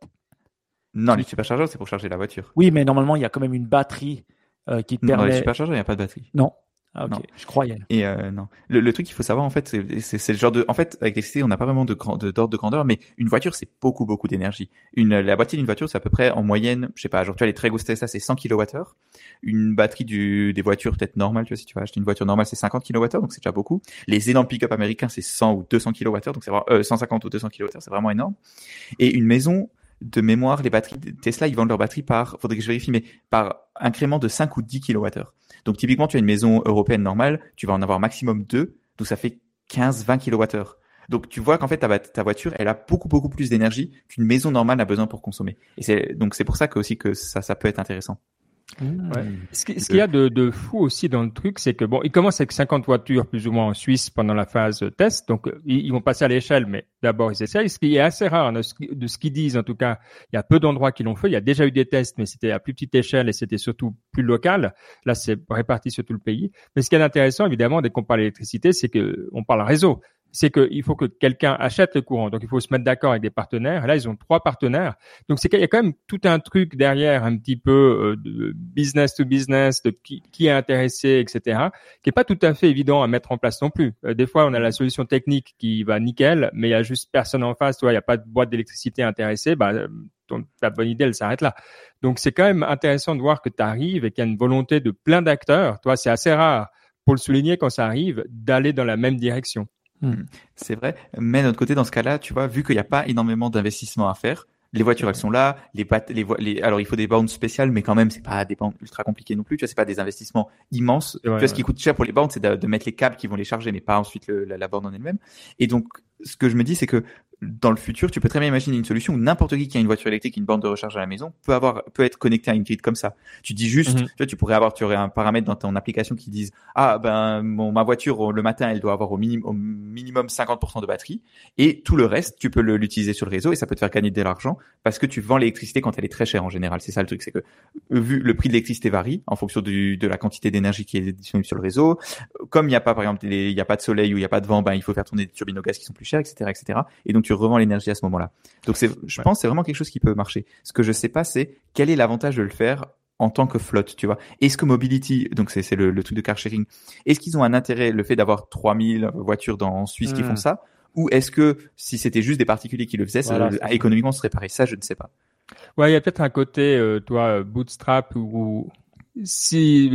Non, les superchargeurs, c'est pour charger la voiture. Oui, mais normalement, il y a quand même une batterie euh, qui te permet. Dans les superchargeurs, il n'y a pas de batterie. Non. Ah, ok, je croyais. Et euh, non, le, le truc qu'il faut savoir en fait, c'est le genre de, en fait, avec l'électricité, on n'a pas vraiment de d'ordre de, de, grandeur, mais une voiture, c'est beaucoup beaucoup d'énergie. Une la moitié d'une voiture, c'est à peu près en moyenne, je sais pas, genre tu vois les très grosses Tesla, c'est 100 kWh. Une batterie du, des voitures peut-être normales, tu vois, si tu vas acheter une voiture normale, c'est 50 kWh, donc c'est déjà beaucoup. Les énormes pick-up américains, c'est 100 ou 200 kWh, donc c'est vraiment euh, 150 ou 200 kWh, c'est vraiment énorme. Et une maison, de mémoire, les batteries Tesla, ils vendent leurs batteries par, faudrait que je vérifie, mais par incrément de 5 ou 10 kWh. Donc typiquement, tu as une maison européenne normale, tu vas en avoir maximum 2, donc ça fait 15-20 kWh. Donc tu vois qu'en fait ta, ta, voiture, elle a beaucoup beaucoup plus d'énergie qu'une maison normale a besoin pour consommer. Et c'est donc c'est pour ça que aussi que ça ça peut être intéressant. Mmh. Ouais. Ce qu'il y a de, de, fou aussi dans le truc, c'est que bon, ils commencent avec 50 voitures plus ou moins en Suisse pendant la phase test, donc ils, vont passer à l'échelle, mais d'abord ils essayent. Ce qui est assez rare de ce qu'ils disent, en tout cas, il y a peu d'endroits qui l'ont fait. Il y a déjà eu des tests, mais c'était à plus petite échelle et c'était surtout plus local. Là, c'est réparti sur tout le pays. Mais ce qui est intéressant, évidemment, dès qu'on parle d'électricité, c'est que on parle réseau c'est qu'il faut que quelqu'un achète le courant. Donc, il faut se mettre d'accord avec des partenaires. Là, ils ont trois partenaires. Donc, c'est qu'il y a quand même tout un truc derrière, un petit peu euh, business to business, de qui, qui, est intéressé, etc., qui est pas tout à fait évident à mettre en place non plus. Euh, des fois, on a la solution technique qui va nickel, mais il y a juste personne en face. Tu vois, il n'y a pas de boîte d'électricité intéressée. Bah, ton, ta bonne idée, elle s'arrête là. Donc, c'est quand même intéressant de voir que tu arrives et qu'il y a une volonté de plein d'acteurs. Toi, c'est assez rare pour le souligner quand ça arrive, d'aller dans la même direction. Hmm. C'est vrai. Mais d'un autre côté, dans ce cas-là, tu vois, vu qu'il n'y a pas énormément d'investissement à faire, les voitures elles sont là, les, les, les alors il faut des bornes spéciales, mais quand même c'est pas des bornes ultra compliquées non plus. Tu vois, c'est pas des investissements immenses. tu vois, ce qui coûte cher pour les bornes, c'est de, mettre les câbles qui vont les charger, mais pas ensuite la, la borne en elle-même. Et donc, ce que je me dis, c'est que dans le futur, tu peux très bien imaginer une solution où n'importe qui qui a une voiture électrique, une borne de recharge à la maison, peut avoir, peut être connecté à une grid comme ça. Tu dis juste, mhm. tu vois, tu pourrais avoir, tu aurais un paramètre dans ton application qui dise, ah ben, mon, ma voiture le matin, elle doit avoir au, minimum au minimum 50% de batterie, et tout le reste, tu peux l'utiliser sur le réseau et ça peut te faire gagner de l'argent parce que tu vends l'électricité quand elle est très chère en général. C'est ça le truc, c'est que vu le prix de l'électricité varie en fonction du, de la quantité d'énergie qui est disponible sur le réseau. Comme il n'y a pas, par exemple, il n'y a pas de soleil ou il n'y a pas de vent, ben il faut faire tourner des turbines au gaz qui sont plus chères, etc., etc. Et donc tu revends l'énergie à ce moment-là. Donc c'est, je pense, c'est vraiment quelque chose qui peut marcher. Ce que je sais pas, c'est quel est l'avantage de le faire en tant que flotte, tu vois. Est-ce que Mobility, donc c'est, c'est le, le, truc de car sharing, est-ce qu'ils ont un intérêt, le fait d'avoir 3000 voitures dans, en Suisse qui font hmm. ça, ou est-ce que si c'était juste des particuliers qui le faisaient, ça, économiquement, ce serait pareil? Ça, je ne sais pas. Ouais, il y a peut-être un côté, euh, toi, bootstrap ou, si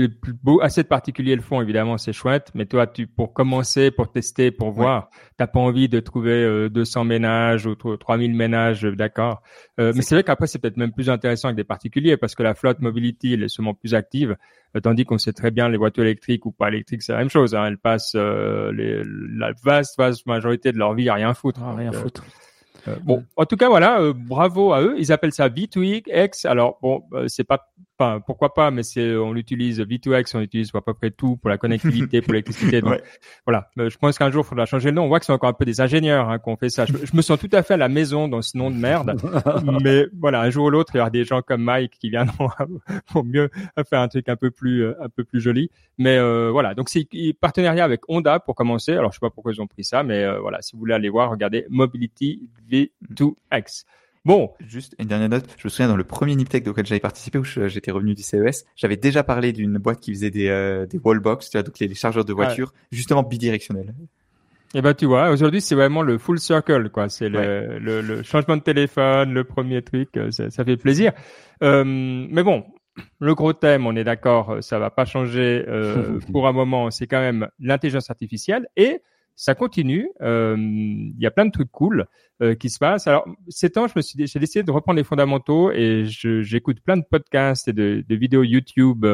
assez de particuliers le font, évidemment, c'est chouette. Mais toi, tu pour commencer, pour tester, pour voir, t'as pas envie de trouver 200 euh, ménages ou 3000 ménages, euh, d'accord. Euh, mais c'est vrai qu'après, c'est peut-être même plus intéressant avec des particuliers parce que la flotte mobility, elle est sûrement plus active, tandis qu'on sait très bien les voitures électriques ou pas électriques, c'est la même chose. Hein, elles passent les, la vaste, vaste majorité de leur vie à rien foutre. À rien foutre. Bon, en tout cas, voilà, bravo à eux. Ils appellent ça V2X. Alors, bon, c'est pas pourquoi pas, mais c'est, on l'utilise V2X, on utilise à peu près tout pour la connectivité, pour l'électricité. [laughs] Donc, voilà. Euh, je pense qu'un jour, il faudra changer le nom. On voit que c'est encore un peu des ingénieurs hein, qu'on fait ça. Je, me sens tout à fait à la maison dans ce nom de merde. [laughs] mais voilà, un jour ou l'autre, il y aura des gens comme Mike qui viendront [laughs] pour mieux faire un truc un peu plus, euh, un peu plus joli. Mais euh, voilà. Donc, c'est partenariat avec Honda pour commencer. Alors, je sais pas pourquoi ils ont pris ça, mais voilà, si vous voulez aller voir, regardez Mobility V2X. Bon. Juste une dernière note. Je me souviens dans le premier Niptech auquel j'avais participé où j'étais revenu du CES, j'avais déjà parlé d'une boîte qui faisait des, euh, des wallbox, tu vois, donc les, chargeurs de voiture, justement bidirectionnels. Et eh ben tu vois, aujourd'hui c'est vraiment le full circle quoi. C'est le, le, le, changement de téléphone, le premier truc, euh, ça, ça fait plaisir. Euh, mais bon, le gros thème, on est d'accord, ça va pas changer euh, [laughs] pour un moment. C'est quand même l'intelligence artificielle et ça continue. Euh, il y a plein de trucs cool euh, qui se passent. Alors, ces temps, je me suis, j'ai décidé de reprendre les fondamentaux et j'écoute plein de podcasts et de, de vidéos YouTube.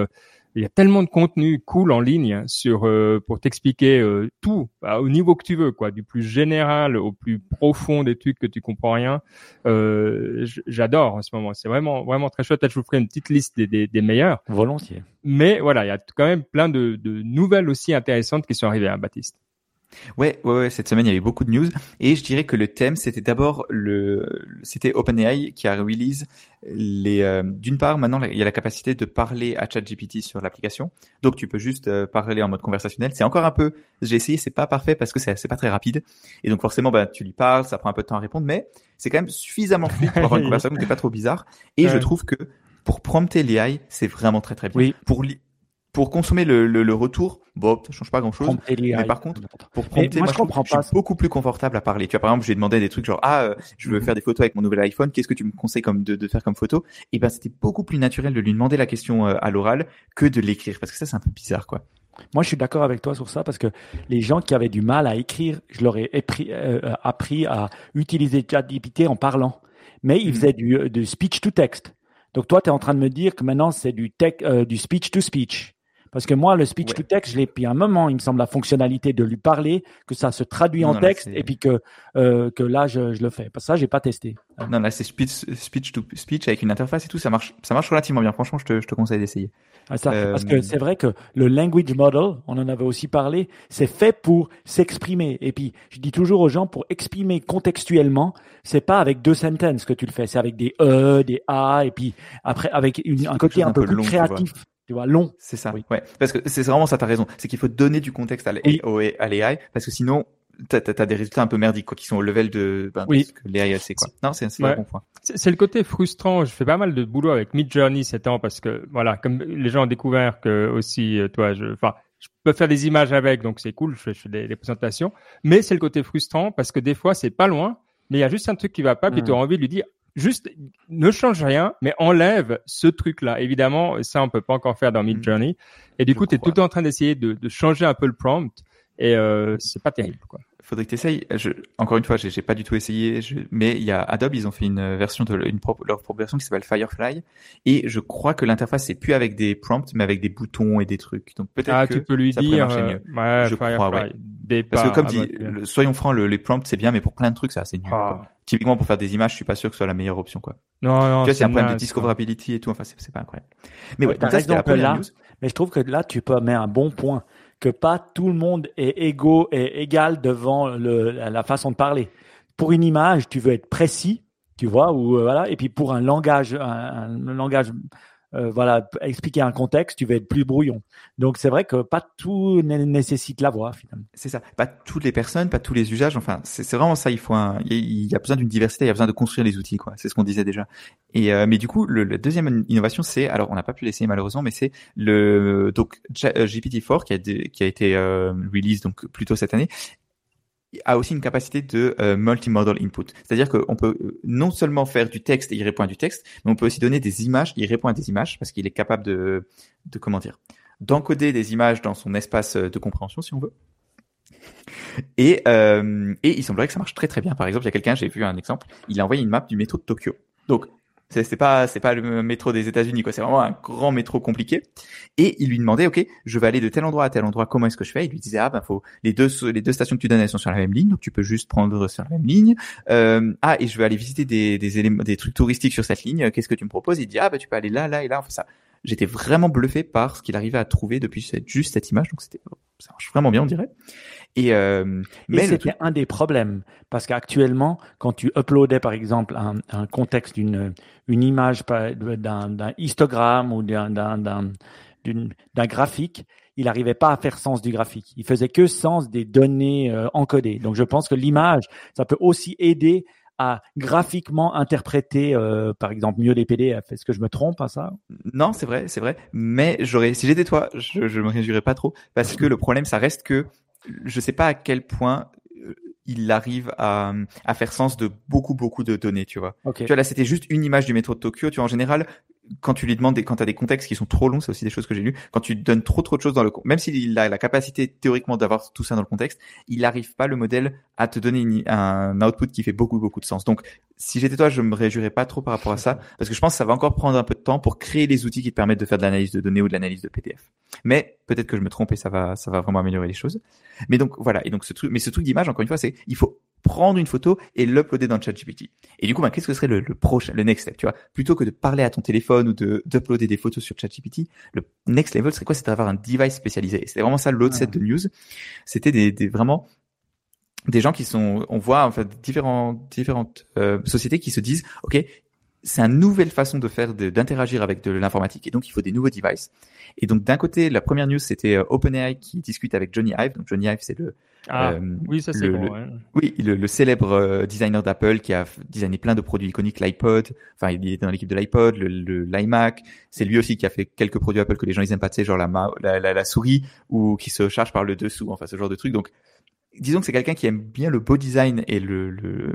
Il y a tellement de contenu cool en ligne sur euh, pour t'expliquer euh, tout bah, au niveau que tu veux, quoi, du plus général au plus profond des trucs que tu comprends rien. Euh, J'adore en ce moment. C'est vraiment vraiment très chouette. je vous ferai une petite liste des, des, des, meilleurs. Volontiers. Mais voilà, il y a quand même plein de, de nouvelles aussi intéressantes qui sont arrivées à Baptiste. Ouais, ouais, ouais, cette semaine il y avait beaucoup de news et je dirais que le thème c'était d'abord le, c'était OpenAI qui a release les. Euh, d'une part, maintenant il y a la capacité de parler à ChatGPT sur l'application, donc tu peux juste euh, parler en mode conversationnel. C'est encore un peu, j'ai essayé, c'est pas parfait parce que c'est pas très rapide et donc forcément bah tu lui parles, ça prend un peu de temps à répondre, mais c'est quand même suffisamment fluide pour avoir une [laughs] conversation qui est pas trop bizarre. Et je trouve que pour prompter l'AI, c'est vraiment très très bien. Oui. Pour pour consommer le, le, le, retour, bon, ça change pas grand chose. Mais par contre, pour prompter, moi, je, comprends pas. suis beaucoup plus confortable à parler. Tu vois, par exemple, j'ai demandé des trucs genre, ah, euh, je veux mhm. faire des photos avec mon nouvel iPhone. Qu'est-ce que tu me conseilles comme de, de faire comme photo? Et ben, c'était beaucoup plus naturel de lui demander la question euh, à l'oral que de l'écrire, parce que ça, c'est un peu bizarre, quoi. Moi, je suis d'accord avec toi sur ça parce que les gens qui avaient du mal à écrire, je leur ai appris, euh, appris à utiliser ChatGPT en parlant. Mais ils mhm. faisaient du, du speech to text. Donc toi, tu es en train de me dire que maintenant, c'est du, tech, du speech to speech. Parce que moi, le speech to text, je l'ai depuis un moment, il me semble, la fonctionnalité de lui parler, que ça se traduit en texte, et puis que euh, que là, je, je, le fais. Parce que ça, j'ai pas testé. Non, là, c'est speech, speech to speech avec une interface et tout, ça marche, ça marche relativement bien. Franchement, je te, je te conseille d'essayer. Ah, ça, Parce que euh, c'est vrai que le language model, on en avait aussi parlé, c'est fait pour s'exprimer. Et puis, je dis toujours aux gens, pour exprimer contextuellement, c'est pas avec deux sentences que tu le fais, c'est avec des e, des a, et puis après avec une, un côté un, peu, plus créatif tu vois, long. C'est ça. Oui. Ouais. Parce que c'est vraiment ça, t'as raison. C'est qu'il faut donner du contexte à l'AI, parce que sinon, t'as as, des résultats un peu merdiques, quoi, qui sont au level de, ben, oui. l'AI c'est quoi. Non, c'est un bon point. C'est le côté frustrant. Je fais pas mal de boulot avec Midjourney ces temps parce que, voilà, comme les gens ont découvert que aussi, euh, toi, je, enfin, je peux faire des images avec, donc c'est cool, je fais, des, présentations. Mais c'est le côté frustrant parce que des fois, c'est pas loin, mais il y a juste un truc qui va pas, puis tu as envie de lui dire, juste ne change rien, mais enlève ce truc-là. Évidemment, ça on peut pas encore faire dans Mid mm. Journey. Et du coup, tu es tout le temps en train d'essayer de, de, changer un peu le prompt et euh, c'est pas terrible quoi. Faudrait que tu essayes. encore une fois, j'ai pas du tout essayé, mais il y a Adobe, ils ont fait une version de une leur propre version qui s'appelle Firefly et je crois que l'interface c'est plus avec des prompts mais avec des boutons et des trucs. Donc peut-être ah, que tu peux lui ça dire marcher mieux. Euh, ouais, je crois, ouais. Parce que comme dit, soyons francs, le, les prompts c'est bien, mais pour plein de trucs c'est assez nul. Ah. Typiquement pour faire des images, je suis pas sûr que ce soit la meilleure option quoi. Non non. Tu vois, c'est un problème de discoverability et tout. Enfin, c'est pas incroyable. Mais ouais, ouais ça la première news. Mais je trouve que là tu peux mettre un bon point que pas tout le monde est égaux et égal devant le, la façon de parler. Pour une image, tu veux être précis, tu vois, ou euh, voilà, et puis pour un langage, un, un langage euh, voilà, expliquer un contexte, tu vas être plus brouillon. Donc c'est vrai que pas tout nécessite la voix finalement. C'est ça, pas toutes les personnes, pas tous les usages. Enfin, c'est vraiment ça. Il faut un, il y a besoin d'une diversité, il y a besoin de construire les outils, quoi. C'est ce qu'on disait déjà. Et euh, mais du coup, le, la deuxième innovation, c'est, alors on n'a pas pu l'essayer malheureusement, mais c'est le donc GPT-4 qui a qui a été euh, release donc plutôt cette année a aussi une capacité de euh, multimodal input. C'est-à-dire qu'on peut euh, non seulement faire du texte et il répond à du texte, mais on peut aussi donner des images, il répond à des images parce qu'il est capable de, de comment dire, d'encoder des images dans son espace euh, de compréhension si on veut. Et, euh, et il semblerait que ça marche très très bien. Par exemple, il y a quelqu'un, j'ai vu un exemple, il a envoyé une map du métro de Tokyo. Donc c'est pas c'est pas le métro des États-Unis quoi. C'est vraiment un grand métro compliqué. Et il lui demandait ok, je vais aller de tel endroit à tel endroit. Comment est-ce que je fais? Il lui disait ah ben faut les deux les deux stations que tu donnes elles sont sur la même ligne donc tu peux juste prendre sur la même ligne. Euh, ah et je vais aller visiter des des éléments des trucs touristiques sur cette ligne. Qu'est-ce que tu me proposes? Il dit ah ben tu peux aller là là et là. On fait ça. J'étais vraiment bluffé par ce qu'il arrivait à trouver depuis juste cette image. Donc c'était ça marche vraiment bien on dirait. Et, euh, mais c'était un des problèmes parce qu'actuellement, quand tu uploadais par exemple un, un contexte d'une une image d'un histogramme ou d'un d'un graphique, il n'arrivait pas à faire sens du graphique. Il faisait que sens des données euh, encodées. Donc je pense que l'image, ça peut aussi aider à graphiquement interpréter, euh, par exemple, mieux les PDF. Est-ce que je me trompe à ça? Non, c'est vrai, c'est vrai. Mais j'aurais, si j'étais toi, je, je me réduirais pas trop parce que le problème, ça reste que je sais pas à quel point euh, il arrive à, à faire sens de beaucoup beaucoup de données, tu vois. Tu vois là, c'était juste une image du métro de Tokyo. Tu vois, en général, quand tu lui demandes des, quand t'as des contextes qui sont trop longs, c'est aussi des choses que j'ai lues. Quand tu donnes trop trop de choses dans le, même s'il a la capacité théoriquement d'avoir tout ça dans le contexte, il n'arrive pas le modèle à te donner un output qui fait beaucoup beaucoup de sens. Donc, si j'étais toi, je me réjouirais pas trop par rapport à ça, parce que je pense que ça va encore prendre un peu de temps pour créer les outils qui te permettent de faire de l'analyse de données ou de l'analyse de PDF. Mais peut-être que je me trompe et ça va, ça va vraiment améliorer les choses. Mais donc voilà. Et donc ce truc, mais ce truc d'image, encore une fois, c'est il faut prendre une photo et l'uploader dans ChatGPT. Et du coup, ben, qu'est-ce que serait le, le, prochain, le next step, tu vois? Plutôt que de parler à ton téléphone ou de d'uploader des photos sur ChatGPT, le next level serait quoi? C'est d'avoir un device spécialisé. C'est vraiment ça l'autre set de news. C'était des, des, vraiment des gens qui sont, on voit en fait différents, différentes euh, sociétés qui se disent, ok, c'est une nouvelle façon de faire d'interagir avec de l'informatique et donc il faut des nouveaux devices. Et donc d'un côté, la première news c'était euh, OpenAI qui discute avec Johnny Ive. Donc Johnny Ive c'est le ah, euh, oui ça c'est bon, oui le, le célèbre euh, designer d'Apple qui a designé plein de produits iconiques, l'iPod. Enfin il est dans l'équipe de l'iPod, le l'iMac. C'est lui aussi qui a fait quelques produits Apple que les gens ils aiment pas, tu sais genre la, la, la, la souris ou qui se charge par le dessous. Enfin ce genre de truc. Donc disons que c'est quelqu'un qui aime bien le beau design et le, le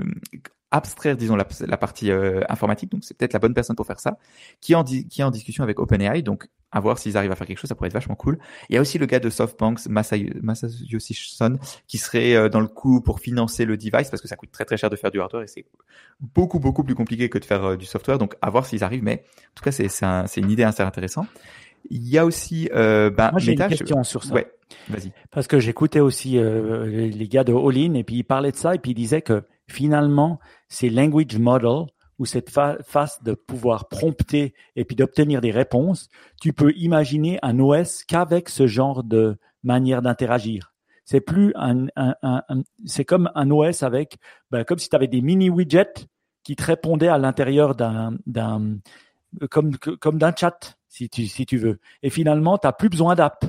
abstraire, disons, la, la partie euh, informatique. Donc, c'est peut-être la bonne personne pour faire ça. Qui est en, qui est en discussion avec OpenAI. Donc, à voir s'ils arrivent à faire quelque chose, ça pourrait être vachement cool. Il y a aussi le gars de SoftBank, Masayoshi Son, qui serait euh, dans le coup pour financer le device parce que ça coûte très très cher de faire du hardware et c'est beaucoup beaucoup plus compliqué que de faire euh, du software. Donc, à voir s'ils arrivent. Mais en tout cas, c'est c'est une idée assez intéressante. Il y a aussi euh, ben, Moi, j'ai une question sur ça. Ouais, vas-y. Parce que j'écoutais aussi euh, les gars de All-in et puis ils parlaient de ça et puis ils disaient que finalement, ces language models ou cette phase de pouvoir prompter et puis d'obtenir des réponses, tu peux imaginer un OS qu'avec ce genre de manière d'interagir. C'est plus un, un, un, c'est comme un OS avec, ben, comme si tu avais des mini widgets qui te répondaient à l'intérieur d'un, d'un, comme, comme d'un chat, si tu, si tu veux. Et finalement, tu n'as plus besoin d'app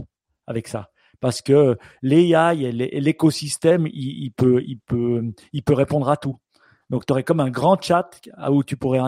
avec ça parce que l'AI et l'écosystème, il, peut, il, peut, il peut répondre à tout. Donc, tu aurais comme un grand chat où tu pourrais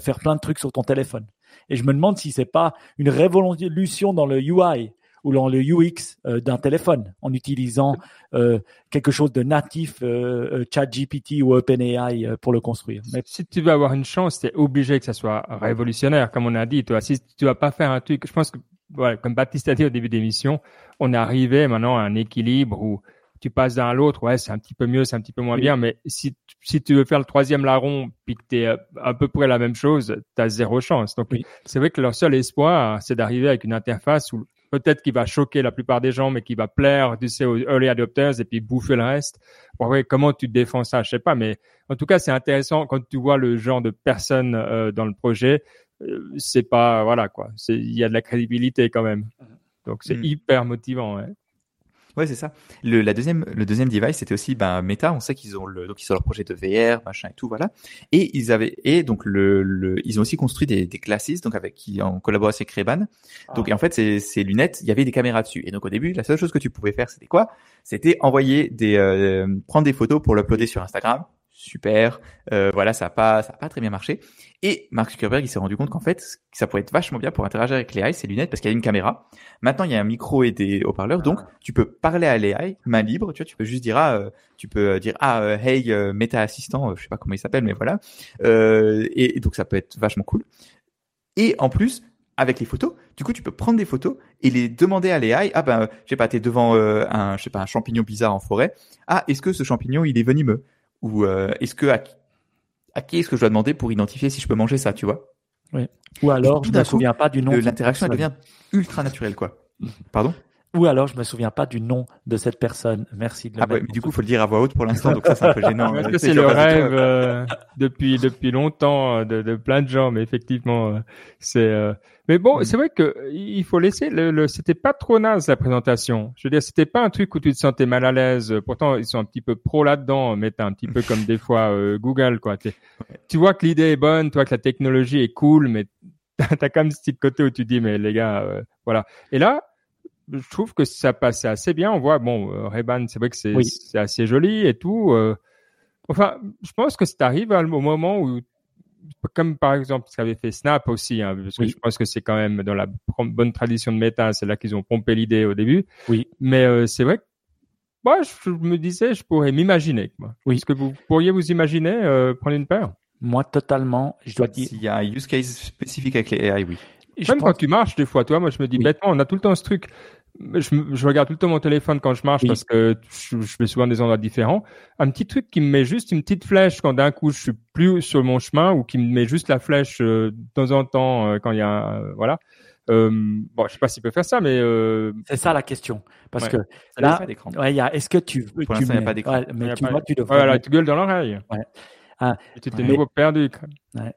faire plein de trucs sur ton téléphone. Et je me demande si c'est pas une révolution dans le UI ou dans le UX euh, d'un téléphone en utilisant euh, quelque chose de natif, euh, ChatGPT ou OpenAI pour le construire. Mais si tu veux avoir une chance, c'est obligé que ça soit révolutionnaire, comme on a dit. Toi, si tu vas pas faire un truc, je pense que voilà, comme Baptiste a dit au début de l'émission, on est arrivé maintenant à un équilibre où tu passes d'un à l'autre, ouais, c'est un petit peu mieux, c'est un petit peu moins bien, mais si, si tu veux faire le troisième larron puis que tu es à peu près la même chose, tu as zéro chance. Donc, c'est vrai que leur seul espoir, c'est d'arriver avec une interface où peut-être qui va choquer la plupart des gens, mais qui va plaire, tu sais, aux early adopters et puis bouffer le reste. Bon, comment tu défends ça, je sais pas, mais en tout cas, c'est intéressant quand tu vois le genre de personnes euh, dans le projet. Euh, c'est pas voilà quoi. Il y a de la crédibilité quand même. Donc c'est mm. hyper motivant. Ouais. Ouais, c'est ça. Le, la deuxième, le deuxième device, c'était aussi ben, Meta. On sait qu'ils ont le, donc ils ont leur projet de VR, machin et tout, voilà. Et ils avaient, et donc le, le ils ont aussi construit des, des classes, donc avec qui en collaboration avec Ray-Ban. Donc ah. en fait, ces, ces lunettes, il y avait des caméras dessus. Et donc au début, la seule chose que tu pouvais faire, c'était quoi? C'était envoyer des, euh, prendre des photos pour l'uploader sur Instagram super. Euh, voilà, ça a pas, ça a pas très bien marché. Et Mark Zuckerberg, il s'est rendu compte qu'en fait, ça pourrait être vachement bien pour interagir avec l'AI, ces lunettes, parce qu'il y a une caméra. Maintenant, il y a un micro et des haut-parleurs, donc ah. tu peux parler à l'AI, main libre, tu vois, tu peux juste dire ah, euh, tu peux euh, dire ah, hey, Meta assistant, je sais pas comment il s'appelle, mais voilà. Et, donc ça peut être vachement cool. Et en plus, avec les photos, du coup, tu peux prendre des photos et les demander à l'AI. Ah ben, je sais pas, t'es devant un, je sais pas, un champignon bizarre en forêt. Ah, est-ce que ce champignon il est venimeux? Ou euh, est-ce que à, qui est-ce que je dois demander pour identifier si je peux manger ça, tu vois? Oui. Ou alors, je ne me souviens pas du nom. L'interaction devient ultra naturelle, quoi. Pardon? Ou alors, je me souviens pas du nom de cette personne. Merci de le ah mais du coup, faut le dire à voix haute pour [laughs] l'instant, donc ça c'est un peu gênant. Parce que c'est le rêve euh, depuis depuis longtemps euh, de, de, plein de gens, mais effectivement, euh, c'est. Mais bon, mm. c'est vrai que il faut laisser le. le c'était pas trop naze la présentation. Je veux dire, c'était pas un truc où tu te sentais mal à l'aise. Pourtant, ils sont un petit peu pro là-dedans, mais t'es un petit peu comme des fois Google, quoi. Tu vois que l'idée est bonne, toi que la technologie est cool, mais [laughs] t'as quand même ce petit côté où tu dis, mais les gars, voilà. Et là je trouve que ça passait assez bien. On voit, bon, euh, Reban, c'est vrai que c'est assez joli et tout. Euh, Enfin, je pense que ça arrive au moment où comme par exemple ce qu'avait fait Snap aussi, hein, parce que je pense que c'est quand même dans la bonne tradition de Meta, c'est là qu'ils ont pompé l'idée au début. Oui. Mais euh, c'est vrai que moi, je me disais, je pourrais m'imaginer. Oui. Est-ce que vous pourriez vous imaginer euh, prendre une paire? Moi, totalement. Je dois dire. S'il y a un use case spécifique avec les AI, oui. Même quand tu marches, des fois, toi, moi, je me dis bêtement, on a tout le temps ce truc je, regarde tout le temps mon téléphone quand je marche parce que je, je, vais souvent des endroits différents. Un petit truc qui me met juste une petite flèche quand d'un coup je suis plus sur mon chemin ou qui me met juste la flèche euh, de temps en temps euh, quand il y a euh, voilà. Euh, bon, je sais pas s'il peut faire ça, mais c'est ça la question. Parce que là, ouais, y a. Est-ce que tu Pour l'instant, il n'y a pas d'écran. mais tu vois, tu devrais. Voilà, tu gueules dans l'oreille. Ouais. Ah, tu t'es nouveau perdu.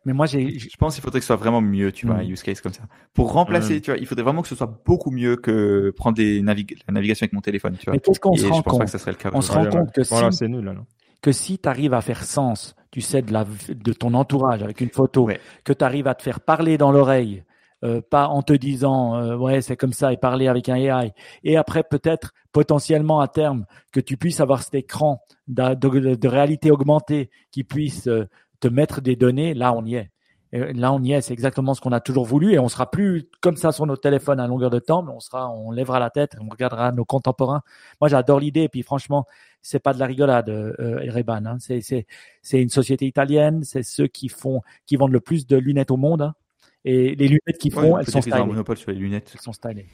mais moi, j'ai. Je pense qu'il faudrait que ce soit vraiment mieux, tu vois, un mm. use case comme ça. Pour remplacer, mm. tu vois, il faudrait vraiment que ce soit beaucoup mieux que prendre des navig la navigation avec mon téléphone, tu vois. Mais qu'est-ce qu'on se rend compte que ça serait le cas. On se rend compte que voilà, si, nul, que si tu arrives à faire sens, tu sais, de la de ton entourage avec une photo, que tu arrives à te faire parler dans l'oreille, euh, pas en te disant euh, ouais c'est comme ça et parler avec un AI et après peut-être potentiellement à terme que tu puisses avoir cet écran de, réalité augmentée qui puisse euh, te mettre des données. Là on y est. Là on y est. C'est exactement ce qu'on a toujours voulu et on sera plus comme ça sur nos téléphones à longueur de temps on sera on lèvera la tête on regardera nos contemporains. Moi j'adore l'idée. Et puis franchement c'est pas de la rigolade euh, Reban hein. c'est c'est c'est une société italienne. C'est ceux qui font qui vendent le plus de lunettes au monde hein. Et les lunettes qu'ils font, elles sont stylées. un monopole sur les lunettes. Elles sont stylées.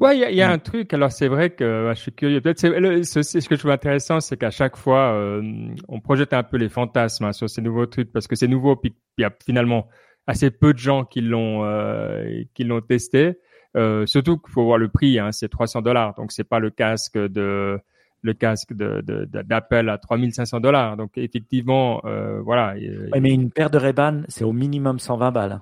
Ouais, il y a, un truc. Alors c'est vrai que je suis curieux. Peut-être c'est ce que je trouve intéressant, c'est qu'à chaque fois, euh, on projette un peu les fantasmes hein, sur ces nouveaux trucs parce que c'est nouveau. Puis il y a finalement assez peu de gens qui l'ont euh, qui l'ont testé. Euh, surtout qu'il faut voir le prix. Hein, c'est 300 dollars, donc c'est pas le casque de le casque de d'Apple à 3500 dollars. Donc effectivement, euh, voilà. mais une paire de Ray-Ban, c'est au minimum 120 balles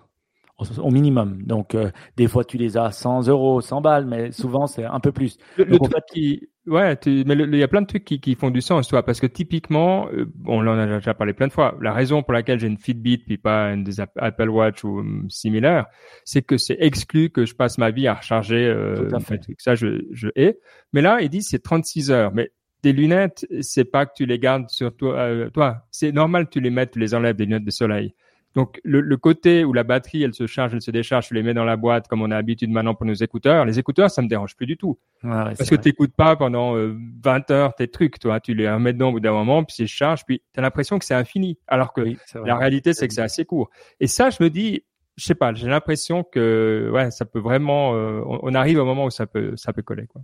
au minimum. Donc, euh, des fois, tu les as 100 euros, 100 balles, mais souvent, c'est un peu plus. Le, truc qui, ouais, mais il y a plein de trucs qui, qui font du sens, toi, parce que typiquement, euh, on en a déjà parlé plein de fois. La raison pour laquelle j'ai une Fitbit puis pas une des Apple Watch ou um, similaire, c'est que c'est exclu que je passe ma vie à recharger. Euh, Tout à fait. Ça, je, je hais. Mais là, il dit c'est 36 heures. Mais des lunettes, c'est pas que tu les gardes sur toi. Euh, toi, c'est normal que tu les mettes, tu les enlèves des lunettes de soleil. Donc le, le, côté où la batterie elle se charge, elle se décharge, tu les mets dans la boîte comme on a l'habitude maintenant pour nos écouteurs. Les écouteurs, ça me dérange plus du tout. Ouais, Parce que tu n'écoutes pas pendant 20 euh, heures tes trucs, toi. Tu les remets dedans au bout d'un moment, puis ils se chargent, puis tu as l'impression que c'est infini. Alors que la réalité, c'est que c'est assez court. Et ça, je me dis, je sais pas, j'ai l'impression que ouais, ça peut vraiment, euh, on, arrive au moment où ça peut, ça peut coller. Quoi.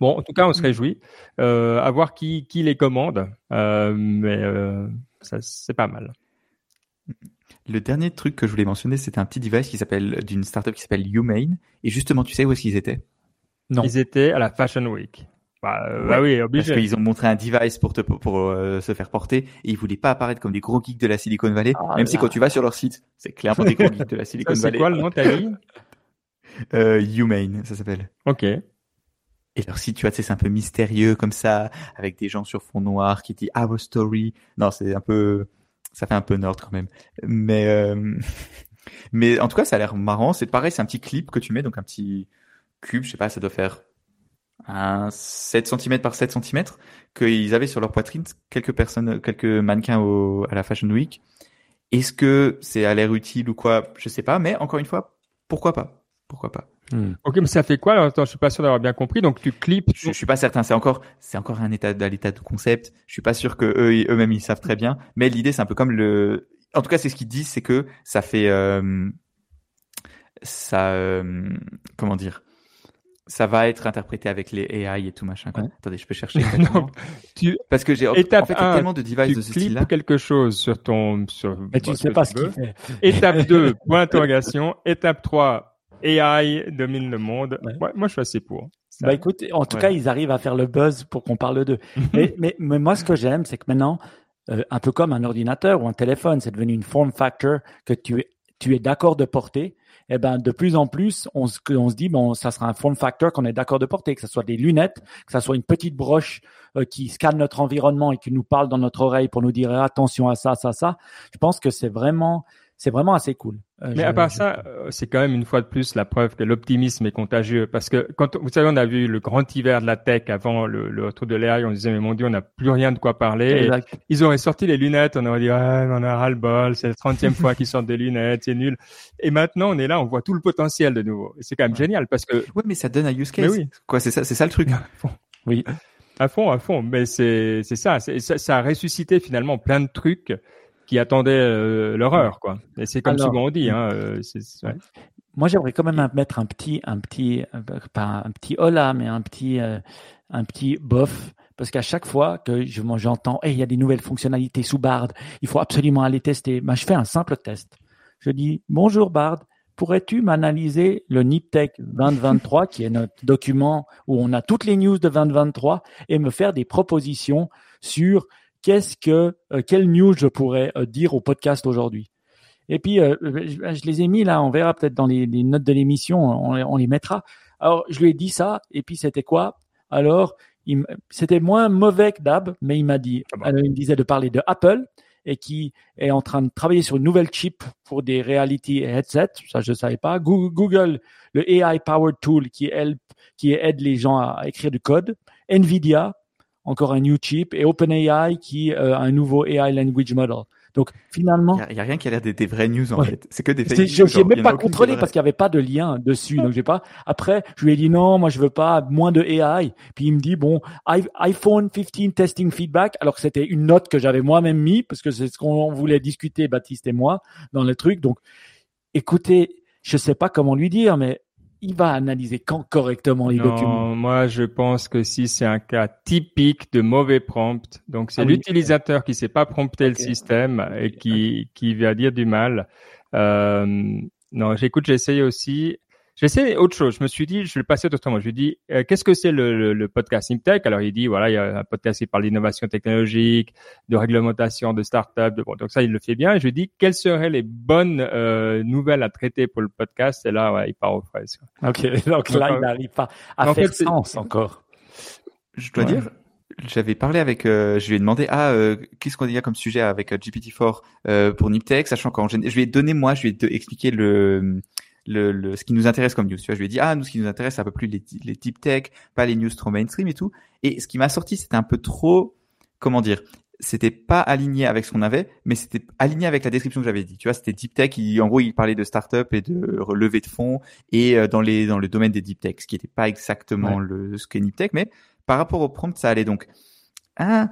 Bon, en tout cas, on se réjouit euh, à voir qui, qui les commande, euh, mais euh, ça, c'est pas mal. Le dernier truc que je voulais mentionner, c'était un petit device qui s'appelle d'une startup qui s'appelle Humane. Et justement, tu sais où est-ce qu'ils étaient? Non. Ils étaient à la Fashion Week. Bah, euh, bah oui, obligé. Parce qu'ils ont montré un device pour te, pour, euh, se faire porter et ils voulaient pas apparaître comme des gros geeks de la Silicon Valley. Ah même si quand tu vas sur leur site, c'est clairement des gros geeks de la Silicon Valley. C'est quoi le nom, t'as dit? [laughs] Euh, Humane, ça s'appelle. Ok. Et leur site, tu vois, c'est un peu mystérieux comme ça, avec des gens sur fond noir qui disent Our Story. Non, c'est un peu, ça fait un peu nord quand même. Mais euh, [laughs] mais en tout cas, ça a l'air marrant. C'est pareil, c'est un petit clip que tu mets, donc un petit cube, je sais pas, ça doit faire un 7 cm par 7 cm qu'ils avaient sur leur poitrine quelques personnes, quelques mannequins au, à la Fashion Week. Est-ce que c'est à l'air utile ou quoi? Je sais pas, mais encore une fois, pourquoi pas? Pourquoi pas? Hmm. Ok, mais ça fait quoi alors, Attends, je suis pas sûr d'avoir bien compris. Donc tu clips. Je, je suis pas certain. C'est encore, c'est encore un état, à l'état de concept. Je suis pas sûr que eux, eux-mêmes ils savent très bien. Mais l'idée, c'est un peu comme le. En tout cas, c'est ce qu'ils disent, c'est que ça fait, euh, ça, euh, comment dire, ça va être interprété avec les AI et tout machin. Quoi. Attendez, je peux chercher. [laughs] non, tu... Parce que j'ai en fait, tellement de devices de ce style-là. quelque chose sur ton, sur. Mais tu sais pas ce qu'il fait. Étape 2, point d'interrogation. Étape 3, AI domine le monde. moi, je suis assez pour. Bah écoute, en tout cas, ils arrivent à faire le buzz pour qu'on parle d'eux. [laughs] mais, mais, mais, moi, ce que j'aime, c'est que maintenant, euh, un peu comme un ordinateur ou un téléphone, c'est devenu une form factor que tu es, tu es d'accord de porter. Eh ben, de plus en plus, on se, on se dit, bon, ça sera un form factor qu'on est d'accord de porter, que ce soit des lunettes, que ce soit une petite broche euh, qui scanne notre environnement et qui nous parle dans notre oreille pour nous dire attention à ça, ça, ça. Je pense que c'est vraiment c'est vraiment assez cool. Euh, Mais à part ça, euh, c'est quand même une fois de plus la preuve que l'optimisme est contagieux. Parce que quand vous savez, on a vu le grand hiver de la tech avant le, le retour de l'AI, on disait mais mon Dieu, on n'a plus rien de quoi parler. ils auraient sorti les lunettes, on aurait dit ah, on a ras le bol, c'est la trentième [laughs] fois qu'ils sortent des lunettes, c'est nul. Et maintenant, on est là, on voit tout le potentiel de nouveau. Et c'est quand même génial parce que. Oui, mais ça donne un use case. oui. Quoi, c'est ça, c'est ça le truc. oui. À fond, à fond. Mais c'est c'est ça, ça, ça a ressuscité finalement plein de trucs qui attendaient euh, leur heure, quoi. Et c'est comme souvent on dit. Hein, euh, Moi, j'aimerais quand même mettre un petit, un petit, pas un petit hola, mais un petit, euh, un petit bof. Parce qu'à chaque fois que je, j'entends, hey, il y a des nouvelles fonctionnalités sous Bard, il faut absolument aller tester. Ben, je fais un simple test. Je dis, bonjour Bard, pourrais-tu m'analyser le NipTech 2023, qui est notre document où on a toutes les news de 2023, et me faire des propositions sur qu'est-ce que, euh, quelle news je pourrais euh, dire au podcast aujourd'hui. Et puis, euh, je, les ai mis là, on verra peut-être dans les, notes de l'émission, on, les mettra. Alors, je lui ai dit ça, et puis c'était quoi? Alors, c'était moins mauvais que d'hab, mais il m'a dit, ah il me disait de parler de Apple et qui est en train de travailler sur une nouvelle chip pour des reality headsets. Ça, je ne savais pas. Google, le AI Powered Tool qui, qui aide les gens à écrire du code. Nvidia, encore un new chip, et OpenAI qui euh, a un nouveau AI Language Model. Donc finalement, il y, a rien qui a l'air des, des vraies news en fait. C'est que des fake news. Je n'ai même pas contrôlé parce qu'il n'y avait pas de lien dessus. Donc j'ai pas. Après, je lui ai dit non, moi je veux pas moins de AI. Puis il me dit bon, iPhone 15 testing feedback. Alors que c'était une note que j'avais moi-même mis parce que c'est ce qu'on voulait discuter Baptiste et moi dans le truc. Donc écoutez, je sais pas comment lui dire, mais il va analyser quand correctement les documents? Moi, je pense que si c'est un cas typique de mauvais prompt, donc c'est ah l'utilisateur qui sait pas prompter le système et qui, qui va dire du mal. Euh, non, j'écoute, j'essaye aussi. J'essaie autre chose. Je me suis dit, je vais le passer autrement. Je lui dis, euh, qu'est-ce que c'est le, le, podcast Tech? Alors il dit, voilà, il y a un podcast qui parle d'innovation technologique, de réglementation, de start-up. De, bon, donc ça, il le fait bien. Et je lui dis, quelles seraient les bonnes euh, nouvelles à traiter pour le podcast? Et là, ouais, il part aux fraises. Ok, [laughs] donc là, il n'arrive pas à faire sens encore. Je dois dire, j'avais parlé avec, euh, je lui ai demandé ah euh, qu'est-ce qu'on a comme sujet avec GPT-4 euh, pour Niptech, sachant qu'en je lui ai donné moi, je lui ai expliqué le le, ce qui nous intéresse comme news. Tu vois, je lui ai dit, ah, nous, ce qui nous intéresse, c'est un peu plus les, les types tech, pas les news trop mainstream et tout. Et ce qui m'a sorti, c'était un peu trop, comment dire, c'était pas aligné avec ce qu'on avait, mais c'était aligné avec la description que j'avais dit. Tu vois, c'était deep tech. en gros, il parlait de start-up et de relevé de fonds et euh, dans les dans le domaine des deep tech, ce qui n'était pas exactement le ce qu'est deep tech, mais par rapport au prompt, ça allait donc. Ah,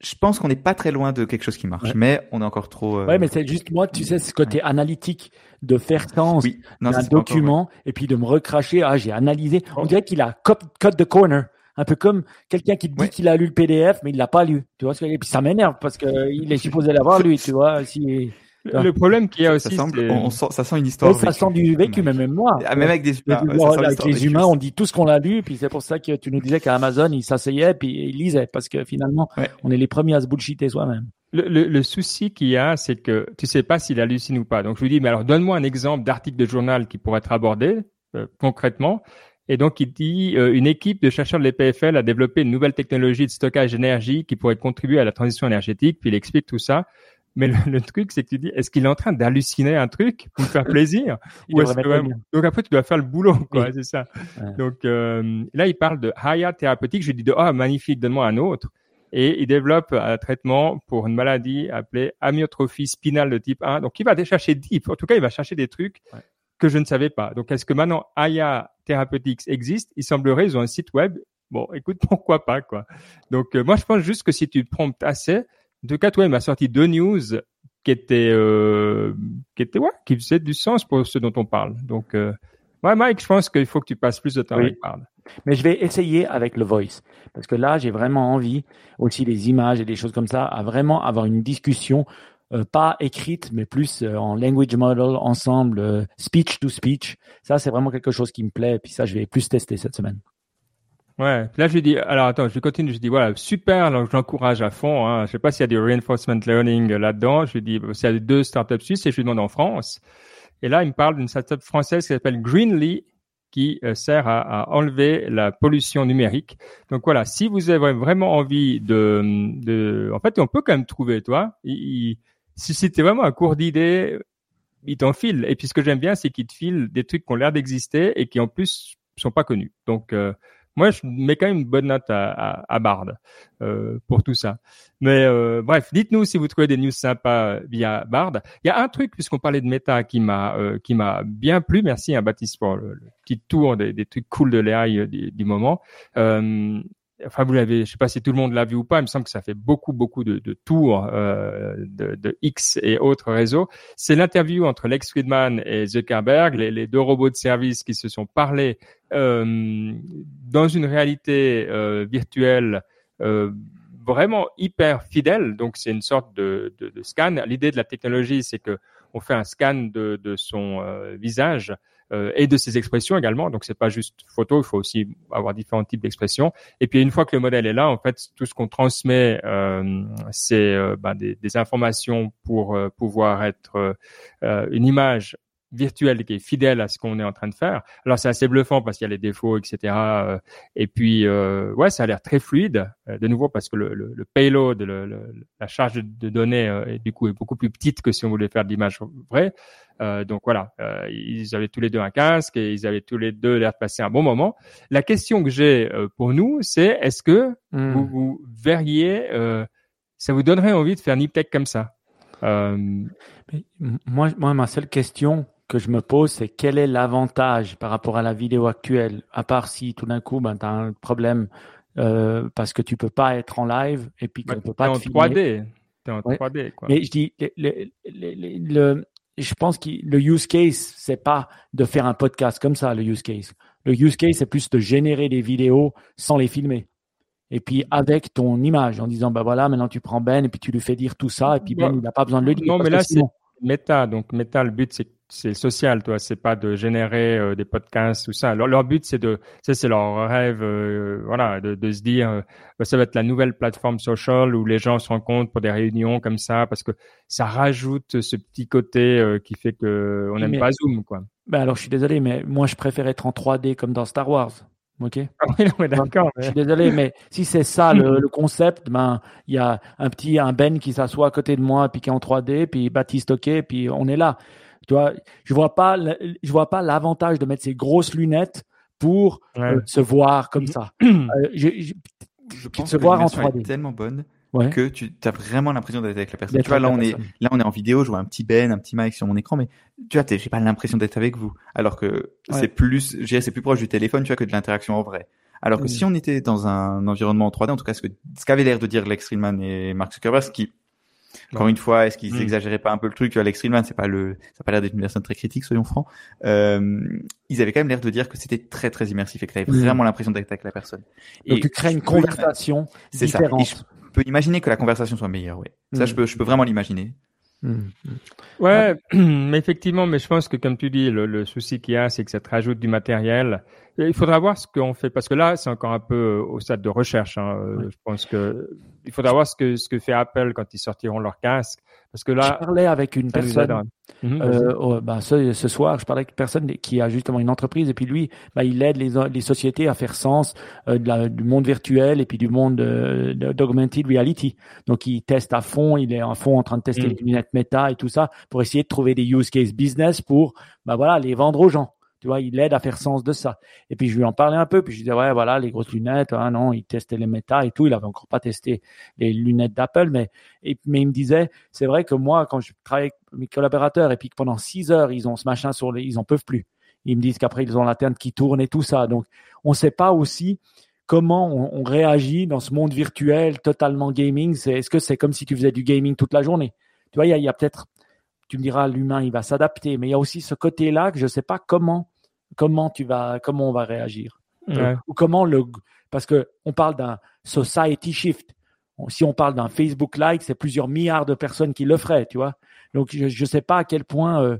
je pense qu'on n'est pas très loin de quelque chose qui marche, mais on est encore trop. Euh... Ouais, mais c'est juste moi, tu sais, ce côté analytique de faire sens oui. d'un document et puis de me recracher. Ah, j'ai analysé. On dirait qu'il a cut, the corner. Un peu comme quelqu'un qui dit qu'il a lu le PDF, mais il l'a pas lu. Tu vois, et puis ça m'énerve parce que il est supposé l'avoir lu, tu vois. Si le problème qu'il y a aussi, ça, on sent, ça sent une histoire. ça sent du vécu, même moi. Ah, même avec des humains. avec les humains, on dit tout ce qu'on a lu, puis c'est pour ça que tu nous disais qu'à Amazon, ils s'asseyaient puis ils lisaient, parce que finalement, on est les premiers à se bullshiter soi-même. Le, le, le, souci qu'il y a, c'est que tu sais pas s'il hallucine ou pas. Donc je lui dis, mais alors donne-moi un exemple d'article de journal qui pourrait être abordé euh, concrètement. Et donc, il dit euh, une équipe de chercheurs de l'EPFL a développé une nouvelle technologie de stockage d'énergie qui pourrait contribuer à la transition énergétique. Puis il explique tout ça. Mais le, truc, c'est que tu dis, est-ce qu'il est en train d'halluciner un truc pour faire [laughs] plaisir? Ou est-ce que Donc après, tu dois faire le boulot, quoi. C'est ça. Donc euh, là, il parle de Haya thérapeutique. Je lui dis, oh magnifique, donne-moi un autre. Et il développe un traitement pour une maladie appelée amyotrophie spinale de type 1. Donc il va aller chercher deep. En tout cas, il va chercher des trucs que je ne savais pas. Donc est-ce que maintenant Haya Therapeutics existe? Il semblerait, ils ont un site web. Bon, [laughs] écoute, pourquoi pas, quoi. Donc euh, moi, je pense juste que si tu promptes assez, tout cas, toi, il m'a sorti deux news qui étaient, euh, qui étaient, ouais, qui faisaient du sens pour ce dont on parle. Donc, euh, ouais, Mike, je pense qu'il faut que tu passes plus de temps avec Parle. Mais je vais essayer avec le voice. Parce que là, j'ai vraiment envie, aussi les images et des choses comme ça, à vraiment avoir une discussion, euh, pas écrite, mais plus euh, en language model, ensemble, euh, speech to speech. Ça, c'est vraiment quelque chose qui me plaît. Et puis ça, je vais plus tester cette semaine. Ouais, là je dis, alors attends, je continue, je dis voilà, super, donc j'encourage à fond. Hein. Je sais pas s'il y a du reinforcement learning là-dedans. Je dis, s'il y a deux startups suisses et je lui demande en France. Et là, il me parle d'une startup française qui s'appelle Greenly, qui euh, sert à, à, enlever la pollution numérique. Donc voilà, si vous avez vraiment envie de, de en fait, on peut quand même trouver, toi, il, si c'était vraiment un cours d'idées, il t'en file. Et puis ce que j'aime bien, c'est qu'il te file des trucs qui ont l'air d'exister et qui en plus sont pas connus. Donc euh, moi, je mets quand même une bonne note à, à, à Bard euh, pour tout ça. Mais euh, bref, dites-nous si vous trouvez des news sympas via Bard. Il y a un truc, puisqu'on parlait de méta, qui m'a euh, qui m'a bien plu. Merci, à Baptiste, pour le, petit tour des, des, trucs cool de l'AI du, du, moment. Enfin vous l'avez, je sais pas si tout le monde l'a vu ou pas, il me semble que ça fait beaucoup beaucoup de, de tours euh, de, de, X et autres réseaux. C'est l'interview entre Lex Friedman et Zuckerberg, les, les, deux robots de service qui se sont parlé euh, dans une réalité euh, virtuelle. Euh, vraiment hyper fidèle, donc c'est une sorte de, de, scan. L'idée de la technologie, c'est que on fait un scan de, de son euh, visage euh, et de ses expressions également. Donc c'est pas juste photo, il faut aussi avoir différents types d'expressions. Et puis une fois que le modèle est là, en fait, tout ce qu'on transmet, euh, c'est euh, ben, des, des, informations pour euh, pouvoir être une image virtuel qui est fidèle à ce qu'on est en train de faire. Alors c'est assez bluffant parce qu'il y a les défauts, etc. Euh, et puis euh, ouais, ça a l'air très fluide. Euh, de nouveau parce que le, le, le payload, le, la charge de données euh, du coup est beaucoup plus petite que si on voulait faire de l'image vraie. donc voilà, ils avaient tous les deux un casque et ils avaient tous les deux l'air de passer un bon moment. La question que j'ai pour nous, c'est est-ce que hmm. vous, vous verriez, ça vous donnerait envie de faire Niptech comme ça? Moi, moi, ma seule question, que je me pose, c'est quel est l'avantage par rapport à la vidéo actuelle, à part si tout d'un coup, ben, tu as un problème euh, parce que tu peux pas être en live et puis qu'on peut pas te filmer. 3D. T'es en 3D, quoi. Mais je dis, le, le, le, je pense que le use case, c'est pas de faire un podcast comme ça, le use case. Le use case, c'est plus de générer des vidéos sans les filmer. Et puis avec ton image, en disant, bah voilà, maintenant tu prends Ben et puis tu lui fais dire tout ça, et puis Ben, il n'a pas besoin de le dire. Non, mais là, c'est méta. Donc méta, le but, c'est c'est social, toi. C'est pas de générer euh, des podcasts ou ça. Leur, leur but, c'est de, c'est leur rêve, euh, voilà, de, de, se dire, euh, bah, ça va être la nouvelle plateforme social où les gens se rencontrent pour des réunions comme ça, parce que ça rajoute ce petit côté qui fait que on n'aime pas Zoom, quoi. Ben alors, je suis désolé, mais moi, je préfère être en 3D comme dans Star Wars. Ok? [laughs] Ah oui, d'accord. Je suis désolé, mais si c'est ça le, [laughs] le, concept, ben il y a un petit un Ben qui s'assoit à côté de moi, puis qui est en 3D, puis Baptiste ok, puis on est là. Tu vois, je vois pas, je vois pas l'avantage de mettre ces grosses lunettes pour euh, se voir comme ça. [clears throat] euh, je, je, je pense se que voir en 3D. Est tellement bonne ouais. que tu as vraiment l'impression d'être avec la personne. Tu vois, là on est, là on est en vidéo, je vois un petit Ben, un petit Mike sur mon écran, mais tu vois, j'ai pas l'impression d'être avec vous. Alors que ouais. c'est plus, c'est plus proche du téléphone, tu vois, que de l'interaction en vrai. Alors que mmh. si on était dans un environnement en 3D, en tout cas, ce que, ce qu'avait l'air de dire Lex Friedman et Mark Zuckerberg, ce qui encore une fois, est-ce qu'ils mmh. pas un peu le truc Alex Friedman, c'est pas le, ça a pas l'air d'être une personne très critique, soyons francs. Euh, ils avaient quand même l'air de dire que c'était très très immersif et que tu avais mmh. vraiment l'impression d'être avec la personne. Donc et tu crées une conversation différente. Ça. Et je peux imaginer que la conversation soit meilleure, oui. Ça, mmh. je peux, je peux vraiment l'imaginer. Mmh. Ouais, [clears throat] mais effectivement, mais je pense que comme tu dis, le, le souci qu'il y a, c'est que ça te rajoute du matériel. Il faudra voir ce qu'on fait parce que là, c'est encore un peu euh, au stade de recherche. Hein. Ouais. Je pense que il faudra voir ce que ce que fait Apple quand ils sortiront leur casque. Parce que là, je parlais avec une personne euh, oh, bah, ce, ce, soir, je parlais avec une personne qui a justement une entreprise et puis lui, bah, il aide les, les sociétés à faire sens euh, de la, du monde virtuel et puis du monde euh, d'augmented reality. Donc il teste à fond, il est à fond en train de tester mmh. les lunettes méta et tout ça pour essayer de trouver des use case business pour bah voilà les vendre aux gens. Tu vois, il aide à faire sens de ça. Et puis je lui en parlais un peu, puis je disais ouais voilà les grosses lunettes, hein, non, il testait les méta et tout, il avait encore pas testé les lunettes d'Apple, mais et, mais il me disait c'est vrai que moi quand je travaille avec mes collaborateurs et puis que pendant six heures ils ont ce machin sur les, ils en peuvent plus. Ils me disent qu'après ils ont l'interne qui tourne et tout ça. Donc on sait pas aussi comment on, réagit dans ce monde virtuel totalement gaming. C'est, est-ce que c'est comme si tu faisais du gaming toute la journée? Tu vois, il y a, y a peut-être tu me diras l'humain il va s'adapter, mais il y a aussi ce côté-là que je sais pas comment comment tu vas comment on va réagir ouais. ou comment le parce que on parle d'un society shift. Si on parle d'un Facebook like, c'est plusieurs milliards de personnes qui le feraient, tu vois. Donc je ne sais pas à quel point euh,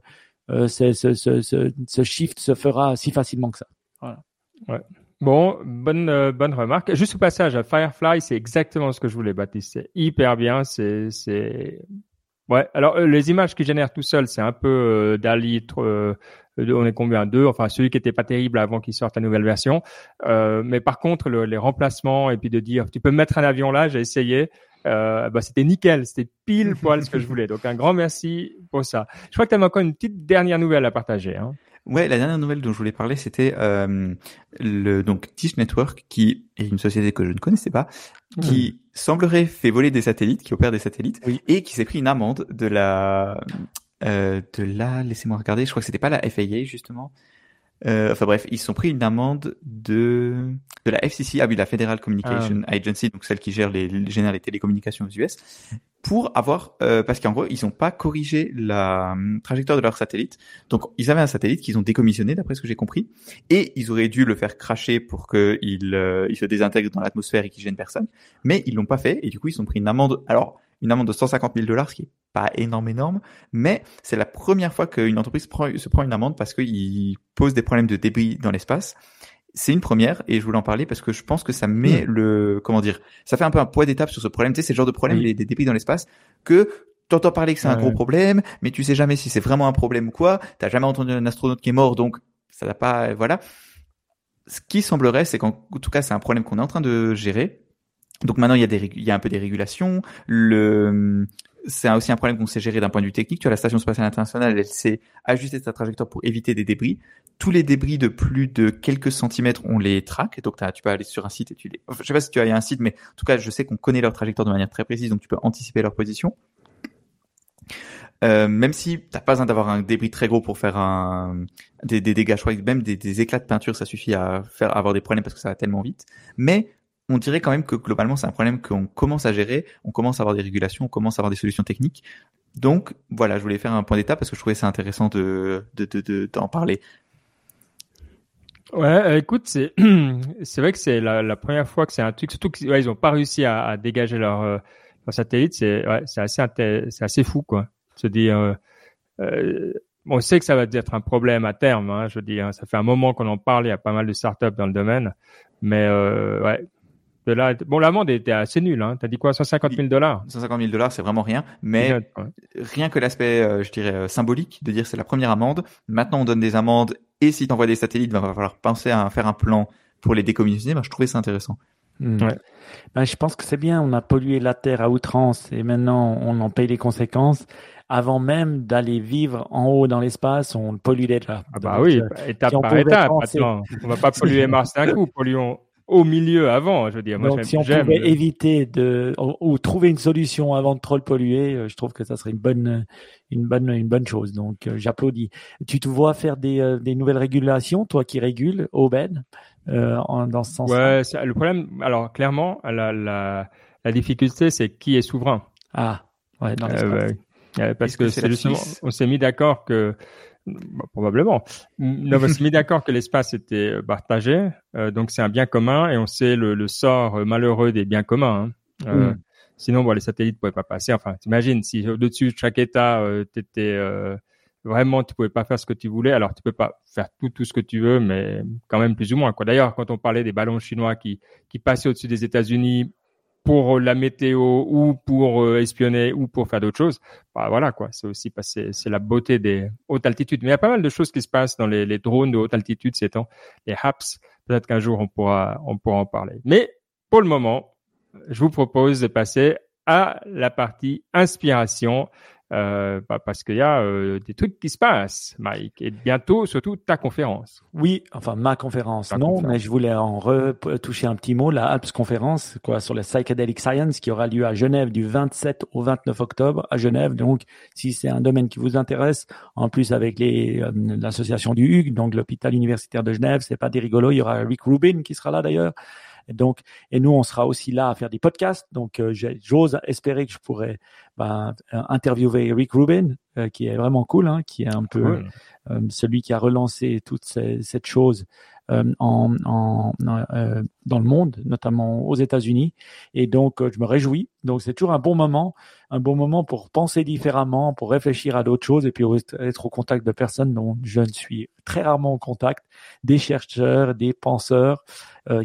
euh, ce, ce, ce, ce, shift se fera si facilement que ça. Voilà. Ouais. Bon, bonne euh, bonne remarque. Juste au passage, Firefly, c'est exactement ce que je voulais, Baptiste. C'est hyper bien. C'est c'est Ouais, alors euh, les images qui génèrent tout seul, c'est un peu euh, Dali, euh, on est combien? Deux, enfin celui qui était pas terrible avant qu'il sorte la nouvelle version. Euh, mais par contre, le, les remplacements et puis de dire, tu peux mettre un avion là, j'ai essayé, euh, bah, c'était nickel, c'était pile poil ce que je voulais. Donc un grand merci pour ça. Je crois que tu as encore une petite dernière nouvelle à partager. Hein. Ouais, la dernière nouvelle dont je voulais parler, c'était euh, le donc Dish Network, qui est une société que je ne connaissais pas, qui semblerait fait voler des satellites, qui opère des satellites, et qui s'est pris une amende de la euh, de la, laissez-moi regarder, je crois que c'était pas la FAA justement, euh, enfin bref, ils sont pris une amende de de la FCC, ah oui, la Federal Communication ah. Agency, donc celle qui gère les, génère les télécommunications aux US, pour avoir euh, parce qu'en gros ils n'ont pas corrigé la hum, trajectoire de leur satellite. Donc ils avaient un satellite qu'ils ont décommissionné d'après ce que j'ai compris, et ils auraient dû le faire cracher pour qu'il euh, il se désintègre dans l'atmosphère et qu'il gêne personne, mais ils l'ont pas fait et du coup ils ont pris une amende. Alors une amende de 150 000 dollars, ce qui est pas énorme, énorme, mais c'est la première fois qu'une entreprise prend, se prend une amende parce qu'il pose des problèmes de débris dans l'espace. C'est une première et je voulais en parler parce que je pense que ça met hmm. le, comment dire, ça fait un peu un poids d'étape sur ce problème. Tu sais, c'est le genre de problème, des débris dans l'espace, que t'entends parler que c'est un gros problème, mais tu sais jamais si c'est vraiment un problème ou quoi. T'as jamais entendu un astronaute qui est mort, donc ça n'a pas, voilà. Ce qui semblerait, c'est qu'en tout cas, c'est un problème qu'on est en train de gérer donc maintenant il y a des il y a un peu des régulations. Le c'est aussi un problème qu'on sait gérer d'un point de vue technique. Tu vois, la station spatiale internationale, elle sait ajuster sa trajectoire pour éviter des débris. Tous les débris de plus de quelques centimètres, on les traque. Donc, tu peux aller sur un site et tu les. Enfin, je sais pas si tu as un site, mais en tout cas, je sais qu'on connaît leur trajectoire de manière très précise, donc tu peux anticiper leur position. Euh, même si t'as pas besoin d'avoir un débris très gros pour faire un des, des dégâts, je crois même des, des, éclats de peinture, ça suffit à faire avoir des problèmes parce que ça va tellement vite. Mais on dirait quand même que globalement c'est un problème qu'on commence à gérer, on commence à avoir des régulations, on commence à avoir des solutions techniques. Donc voilà, je voulais faire un point d'étape parce que je trouvais ça intéressant de d'en parler. Ouais, euh, écoute, c'est [clears throat] c'est vrai que c'est la, première fois que c'est un truc, surtout qu'ils ouais, ils ont pas réussi à, dégager leur, euh, leur satellite, c'est ouais, c'est assez c'est assez fou quoi. Se dire, euh, on sait que ça va être un problème à terme. Hein, je veux dire, ça fait un moment qu'on en parle, il y a pas mal de startups dans le domaine, mais ouais, bon, l'amende était assez nulle. Hein. T'as dit quoi, 150 000 dollars? 150 000 dollars, c'est vraiment rien. Mais rien que l'aspect, euh, je dirais, euh, symbolique, de dire c'est la première amende. Maintenant, on donne des amendes. Et si t'envoies des satellites, il va falloir penser à faire un plan pour les décommissionner. Ben, je trouvais ça intéressant. Hmm. Ben, je pense que c'est bien. On a pollué la terre à outrance et maintenant on en paye les conséquences avant même d'aller vivre en haut dans l'espace, on pollue déjà. Ah bah oui, euh, étape par étape. On va pas polluer Mars d'un coup, polluons au milieu avant. Je veux dire, moi, Donc, si on pouvait éviter de ou, trouver une solution avant de trop le polluer, euh, je trouve que ça serait une bonne, une bonne, une bonne chose. Donc, euh, j'applaudis. Tu te vois faire des, euh, des nouvelles régulations, toi qui régules, Aubin, euh, dans ce sens. Ouais, le problème. Alors, clairement, la, la, la difficulté, c'est qui est souverain. Ah, ouais, non, parce que, que c'est justement, on s'est mis d'accord que bah, probablement. On s'est mis d'accord que l'espace était euh, partagé, euh, donc c'est un bien commun et on sait le, sort euh, malheureux des biens communs. Hein. Mm. Sinon, bon, les satellites pouvaient pas passer. Enfin, t'imagines si au-dessus de chaque État, tu étais vraiment, tu pouvais pas faire ce que tu voulais. Alors, tu peux pas faire tout tout ce que tu veux, mais quand même plus ou moins. Quoi. D'ailleurs, quand on parlait des ballons chinois qui qui passaient au-dessus des États-Unis pour la météo ou pour euh, espionner ou pour faire d'autres choses, bah voilà quoi. C'est aussi c'est la beauté des hautes altitudes. Mais il y a pas mal de choses qui se passent dans les, les drones de haute altitude ces temps, les HAPS. Peut-être qu'un jour on pourra on pourra en parler. Mais pour le moment, je vous propose de passer à la partie inspiration euh, bah, parce qu'il y a euh, des trucs qui se passent, Mike, et bientôt surtout ta conférence. Oui, enfin ma conférence, non, mais je voulais en retoucher un petit mot, la Alps conférence, quoi, sur la psychedelic science qui aura lieu à Genève du 27 au 29 octobre à Genève. Donc, si c'est un domaine qui vous intéresse, en plus avec les euh, l'association du HUG, donc l'hôpital universitaire de Genève, c'est pas des rigolos, il y aura Rick Rubin qui sera là d'ailleurs. Et donc, et nous, on sera aussi là à faire des podcasts. Donc, euh, j'ose espérer que je pourrai ben, interviewer Rick Rubin, euh, qui est vraiment cool, hein, qui est un peu euh, celui qui a relancé toute cette chose euh, en, en euh, dans le monde, notamment aux États-Unis. Et donc, euh, je me réjouis. Donc, c'est toujours un bon moment, un bon moment pour penser différemment, pour réfléchir à d'autres choses et puis être au contact de personnes dont je ne suis très rarement au contact, des chercheurs, des penseurs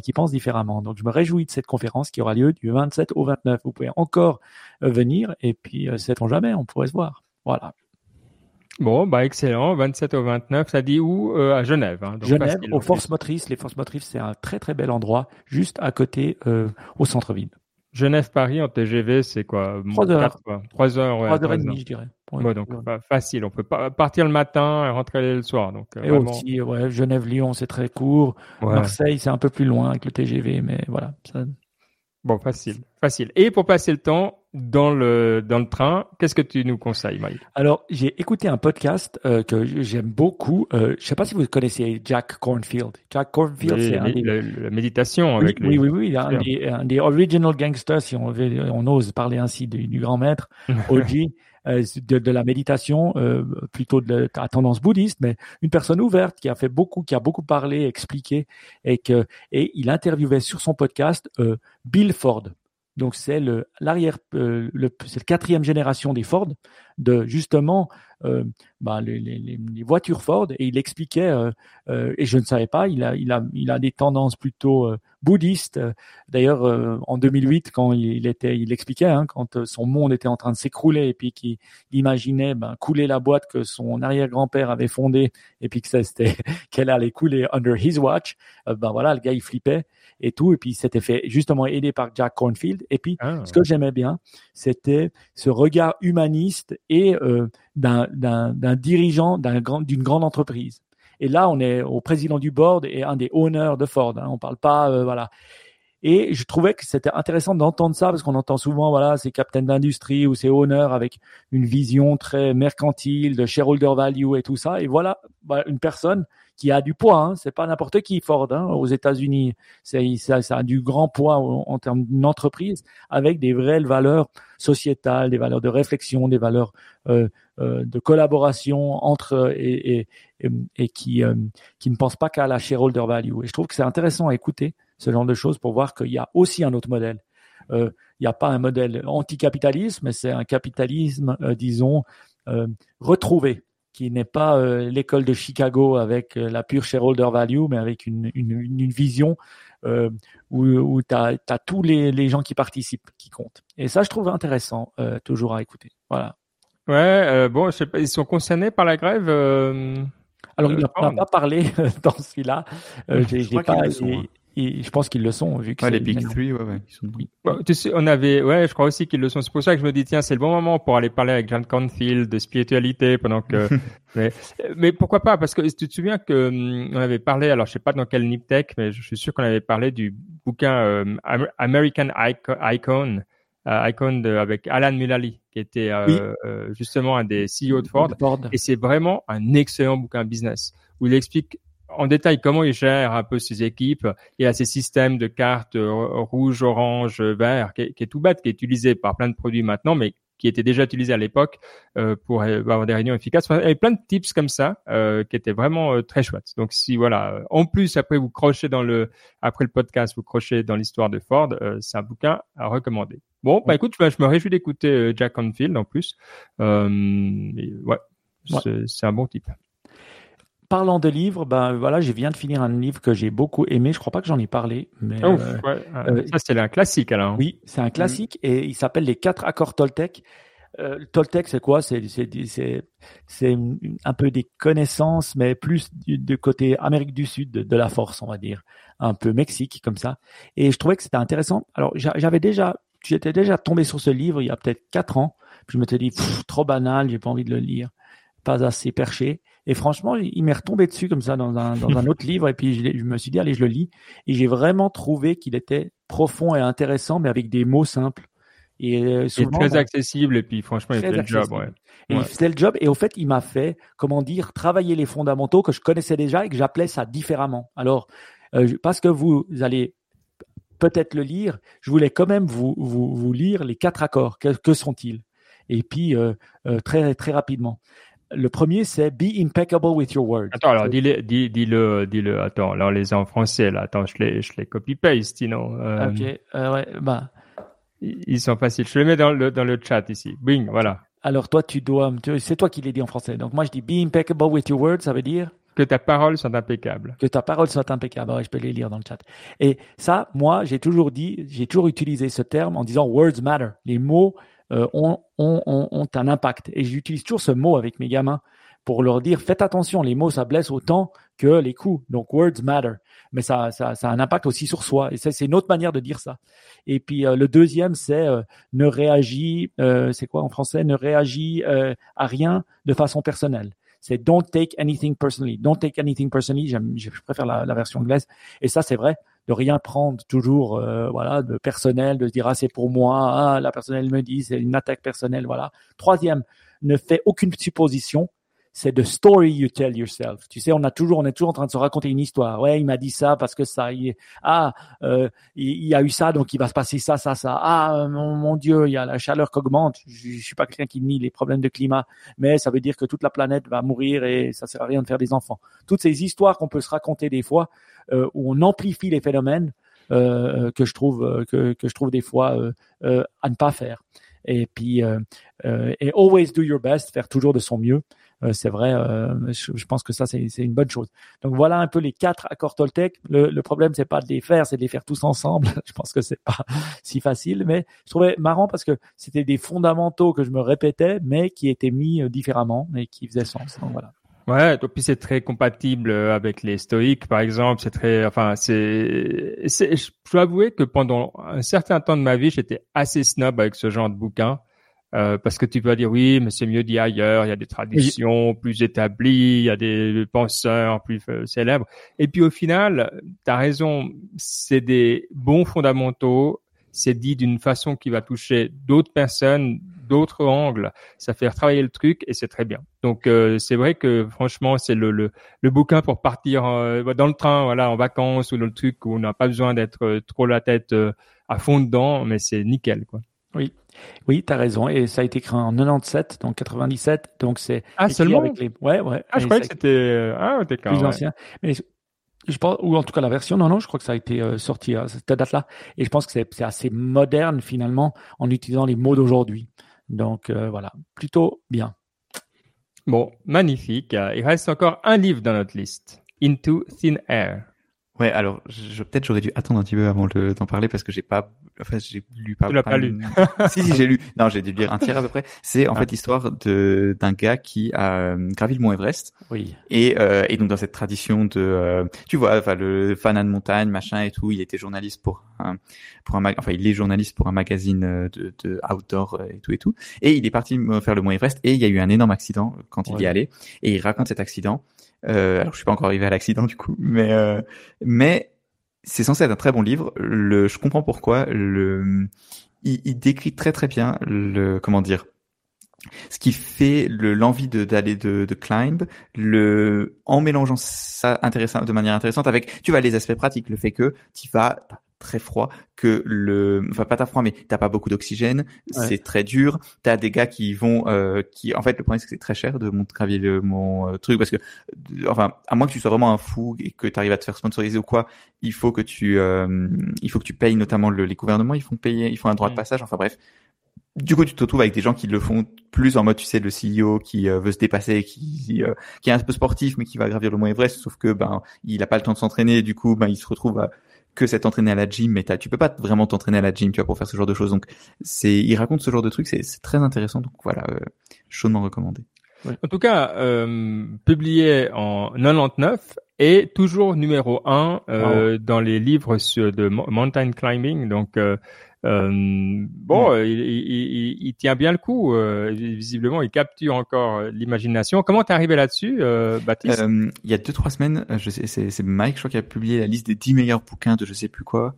qui pensent différemment. Donc, je me réjouis de cette conférence qui aura lieu du 27 au 29. Vous pouvez encore venir et puis, sait-on jamais, on pourrait se voir. Voilà. Bon, bah excellent. 27 au 29, ça dit où euh, À Genève. Hein, Genève, aux Forces Motrices. Les Forces Motrices, c'est un très très bel endroit, juste à côté, euh, au centre-ville. Genève-Paris en TGV, c'est quoi 3 heures. 3 heures, ouais. 3 heures et demie, je dirais. Ouais, donc facile. On peut pas partir le matin et rentrer le soir. Donc, euh, et aussi, ouais, Genève-Lyon, c'est très court. Marseille, c'est un peu plus loin avec le TGV, mais voilà. Ça... Bon, facile, facile. Et pour passer le temps dans le dans le train, qu'est-ce que tu nous conseilles, Mike Alors, j'ai écouté un podcast euh, que j'aime beaucoup. Euh, je sais pas si vous connaissez Jack Cornfield. Jack Cornfield, c'est la méditation avec oui, oui, oui, un des, un des, original gangsters, si on, on ose parler ainsi du, du grand maître, [laughs] OG. Euh, de, de, la méditation, euh, plutôt de la tendance bouddhiste, mais une personne ouverte qui a fait beaucoup, qui a beaucoup parlé, expliqué, et que et il interviewait sur son podcast euh, Bill Ford. Donc c'est le l'arrière, le, c'est la quatrième génération des Ford de justement euh, bah, les, les, les, voitures Ford et il expliquait euh, euh, et je ne savais pas il a il a il a des tendances plutôt euh, bouddhistes. D'ailleurs en 2008 quand il était il expliquait hein, quand son monde était en train de s'écrouler et puis qu'il imaginait ben, couler la boîte que son arrière-grand-père avait fondée et puis que c'était [laughs] qu'elle allait couler under his watch ben voilà le gars il flippait et tout. Et puis il s'était fait justement aider par Jack Cornfield. Et puis ah. ce que j'aimais bien c'était ce regard humaniste et euh, d'un dirigeant d'une grande entreprise. Et là, on est au président du board et un des owners de Ford. Hein. On parle pas, euh, voilà. Et je trouvais que c'était intéressant d'entendre ça parce qu'on entend souvent, voilà, ces captains d'industrie ou ces owners avec une vision très mercantile de shareholder value et tout ça. Et voilà, bah, une personne qui a du poids. Hein. C'est pas n'importe qui Ford hein, aux États-Unis. Ça, a du grand poids en, termes d'entreprise avec des vraies valeurs sociétales, des valeurs de réflexion, des valeurs euh, euh, de collaboration entre et, qui euh, qui ne pensent pas qu'à la shareholder value. Et je trouve que c'est intéressant à écouter ce genre de choses pour voir qu'il y a aussi un autre modèle. Il n'y a pas un modèle anticapitalisme, mais c'est un capitalisme, disons, retrouvé qui n'est pas euh, l'école de Chicago avec euh, la pure shareholder value, mais avec une, une, une vision euh, où, où tu as, tous les, les, gens qui participent qui comptent. Et ça, je trouve intéressant, euh, toujours à écouter. Voilà. Ouais, bon, je sais pas, ils sont concernés par la grève alors, il n'a pas parlé dans celui-là. Euh, j'ai pas, et je pense qu'ils le sont, vu que ouais, les Big Three, ouais, ouais, ils sont... oui. tu sais, on avait, ouais, je crois aussi qu'ils le sont. C'est pour ça que je me dis, tiens, c'est le bon moment pour aller parler avec John Cornfield de spiritualité pendant que, [laughs] mais, mais pourquoi pas? Parce que tu te souviens que hum, on avait parlé, alors je sais pas dans quel Nip Tech, mais je suis sûr qu'on avait parlé du bouquin euh, American Icon, euh, Icon de, avec Alan Mulally, qui était euh, euh, justement un des CEO de Ford. Ford. Et c'est vraiment un excellent bouquin business où il explique en détail comment il gère un peu ses équipes. Il a ces systèmes de cartes euh, rouge, orange, vert, qui est, tout bête, qui est utilisé par plein de produits maintenant, mais qui était déjà utilisé à l'époque euh, pour avoir des réunions efficaces. il y avait plein de tips comme ça euh, qui étaient vraiment très chouettes. Donc si voilà, en plus après vous crochez dans le après le podcast, vous crochez dans l'histoire de Ford, c'est un bouquin à recommander. Bon, bah écoute, je me réjouis d'écouter Jack Onfield en plus. ouais, c'est un bon type parlant de livres, ben voilà, je viens de finir un livre que j'ai beaucoup aimé. Je crois pas que j'en ai parlé, mais euh, euh, ça c'est un classique alors. Oui, c'est un classique et il s'appelle les quatre accords Toltec. Euh, Toltec, c'est quoi? C'est c'est c'est un peu des connaissances, mais plus du, côté Amérique du Sud de, la force, on va dire, un peu Mexique comme ça. Et je trouvais que c'était intéressant. Alors j'avais déjà, j'étais déjà tombé sur ce livre il y a peut-être quatre ans. Puis je me suis dit trop banal, j'ai pas envie de le lire, pas assez perché. Et franchement, il m'est retombé dessus comme ça dans un, dans un autre livre. Et puis je, je, me suis dit, allez, je le lis. Et j'ai vraiment trouvé qu'il était profond et intéressant, mais avec des mots simples. Et euh, souvent, très accessible. Et puis franchement, il fait le job. Ouais. Et il faisait le job. Et au fait, il m'a fait, comment dire, travailler les fondamentaux que je connaissais déjà et que j'appelais ça différemment. Alors, euh, parce que vous allez peut-être le lire, je voulais quand même vous, vous, vous lire les quatre accords. Que, que sont-ils? Et puis, euh, euh, très, très rapidement. Le premier, c'est Be impeccable with your words. Attends, alors dis-le, dis, dis-le, dis-le. Attends, alors les en français là. Attends, je les, je les copy-paste, sinon. Euh, ok, euh, ouais, bah. Ils sont faciles. Je les mets dans le, dans le chat ici. Bing, voilà. Alors toi, tu dois, c'est toi qui les dit en français. Donc moi, je dis Be impeccable with your words, ça veut dire que ta parole soit impeccable. Que ta parole soit impeccable. Ouais, je peux les lire dans le chat. Et ça, moi, j'ai toujours dit, j'ai toujours utilisé ce terme en disant words matter. Les mots euh, ont, un impact. Et j'utilise toujours ce mot avec mes gamins pour leur dire faites attention, les mots ça blesse autant que les coups. Donc words matter, mais ça ça, ça a un impact aussi sur soi. Et c'est une autre manière de dire ça. Et puis euh, le deuxième c'est euh, ne réagis, euh, c'est quoi en français? Ne réagis à rien de façon personnelle. C'est don't take anything personally. Don't take anything personally. Je préfère la, la version anglaise. Et ça c'est vrai de rien prendre toujours voilà de personnel, de se dire ah c'est pour moi, ah la personnelle me dit c'est une attaque personnelle, voilà. Troisième, ne fais aucune supposition c'est the story you tell yourself. Tu sais, on a toujours, on est toujours en train de se raconter une histoire. Ouais, il m'a dit ça parce que ça, il, ah, euh, il, y a eu ça, donc il va se passer ça, ça, ça. Ah, mon, Dieu, il y a la chaleur qui augmente. Je, je suis pas quelqu'un qui nie les problèmes de climat, mais ça veut dire que toute la planète va mourir et ça sert à rien de faire des enfants. Toutes ces histoires qu'on peut se raconter des fois, euh, où on amplifie les phénomènes, euh, que je trouve, euh, que, que je trouve des fois euh, à ne pas faire. Et puis, et always do your best, faire toujours de son mieux. Euh, c'est vrai, euh, je, pense que ça c'est une bonne chose. Donc voilà un peu les quatre accords Toltec. Le, le problème c'est pas de les faire, c'est de les faire tous ensemble. [laughs] je pense que c'est pas [laughs] si facile, mais je trouvais marrant parce que c'était des fondamentaux que je me répétais, mais qui étaient mis euh, différemment et qui faisaient sens. Donc voilà. Ouais, et puis c'est très compatible avec les stoïques, par exemple. C'est très, enfin, c'est, je dois avouer que pendant un certain temps de ma vie, j'étais assez snob avec ce genre de bouquin. Euh, parce que tu peux dire oui, mais c'est mieux dit ailleurs. Il y a des traditions plus établies, il y a des penseurs plus euh, célèbres. Et puis au final, tu as raison, c'est des bons fondamentaux. C'est dit d'une façon qui va toucher d'autres personnes, d'autres angles. Ça fait travailler le truc et c'est très bien. Donc euh, c'est vrai que franchement, c'est le, le, le, bouquin pour partir dans le train, voilà, en vacances ou dans le truc où on n'a pas besoin d'être trop la tête à fond dedans, mais c'est nickel, quoi. Oui, oui, tu as raison. Et ça a été créé en 97, donc 97. Donc c'est ah seulement avec les... ouais ouais. Ah je croyais que c'était euh, ah plus ancien. Mais je pense ou en tout cas la version non non je crois que ça a été euh, sorti à cette date là et je pense que c'est assez moderne finalement en utilisant les mots d'aujourd'hui. Donc euh, voilà, plutôt bien. Bon, magnifique. Il reste encore un livre dans notre liste. Into Thin Air. Ouais, alors je, peut-être j'aurais dû attendre un petit peu avant d'en parler parce que j'ai pas, enfin j'ai lu pas. Tu l'as pas lu [laughs] Si si j'ai lu. Non, j'ai dû lire un tiers à peu près. C'est en ah. fait l'histoire de d'un gars qui a euh, gravi le mont Everest. Oui. Et euh, et donc dans cette tradition de, euh, tu vois, enfin le fan de montagne, machin et tout. Il était journaliste pour un pour un enfin il est journaliste pour un magazine de, de outdoor et tout et tout. Et il est parti faire le mont Everest et il y a eu un énorme accident quand il y est allé. Et il raconte cet accident. Euh, alors je suis pas encore arrivé à l'accident du coup, mais euh, mais c'est censé être un très bon livre. Le, je comprends pourquoi. Le, il, il, décrit très très bien le comment dire ce qui fait l'envie de d'aller de, de climb le en mélangeant ça intéressant de manière intéressante avec tu vois les aspects pratiques le fait que tu vas très froid, que le, enfin pas t'as froid, mais t'as pas beaucoup d'oxygène, c'est très dur. T'as des gars qui vont, euh, qui, en fait, le problème c'est que c'est très cher de monter gravier le, mon euh, truc parce que, enfin, à moins que tu sois vraiment un fou et que tu arrives à te faire sponsoriser ou quoi, il faut que tu, euh, il faut que tu payes notamment le, les gouvernements, ils font payer, ils font un droit de passage. Enfin bref, du coup, tu te retrouves avec des gens qui le font plus en mode, tu sais, le CEO qui veut se dépasser, qui qui est un peu sportif mais qui va gravir le Mont Everest, sauf que ben il a pas le temps de s'entraîner, du coup ben il se retrouve à que c'est entraîner à la gym, mais tu peux pas vraiment t'entraîner à la gym, tu vois, pour faire ce genre de choses. Donc, c'est, il raconte ce genre de trucs, c'est très intéressant. Donc voilà, euh, chaudement recommandé. En tout cas, euh, publié en 99 et toujours numéro un euh, dans les livres sur de mountain climbing. Donc, euh, bon, euh, il, il, il, tient bien le coup. Euh, visiblement, il capture encore l'imagination. Comment t'es arrivé là-dessus, Baptiste? Il y a deux trois semaines, je sais, c'est Mike, je crois, qui a publié la liste des 10 meilleurs bouquins de je sais plus quoi.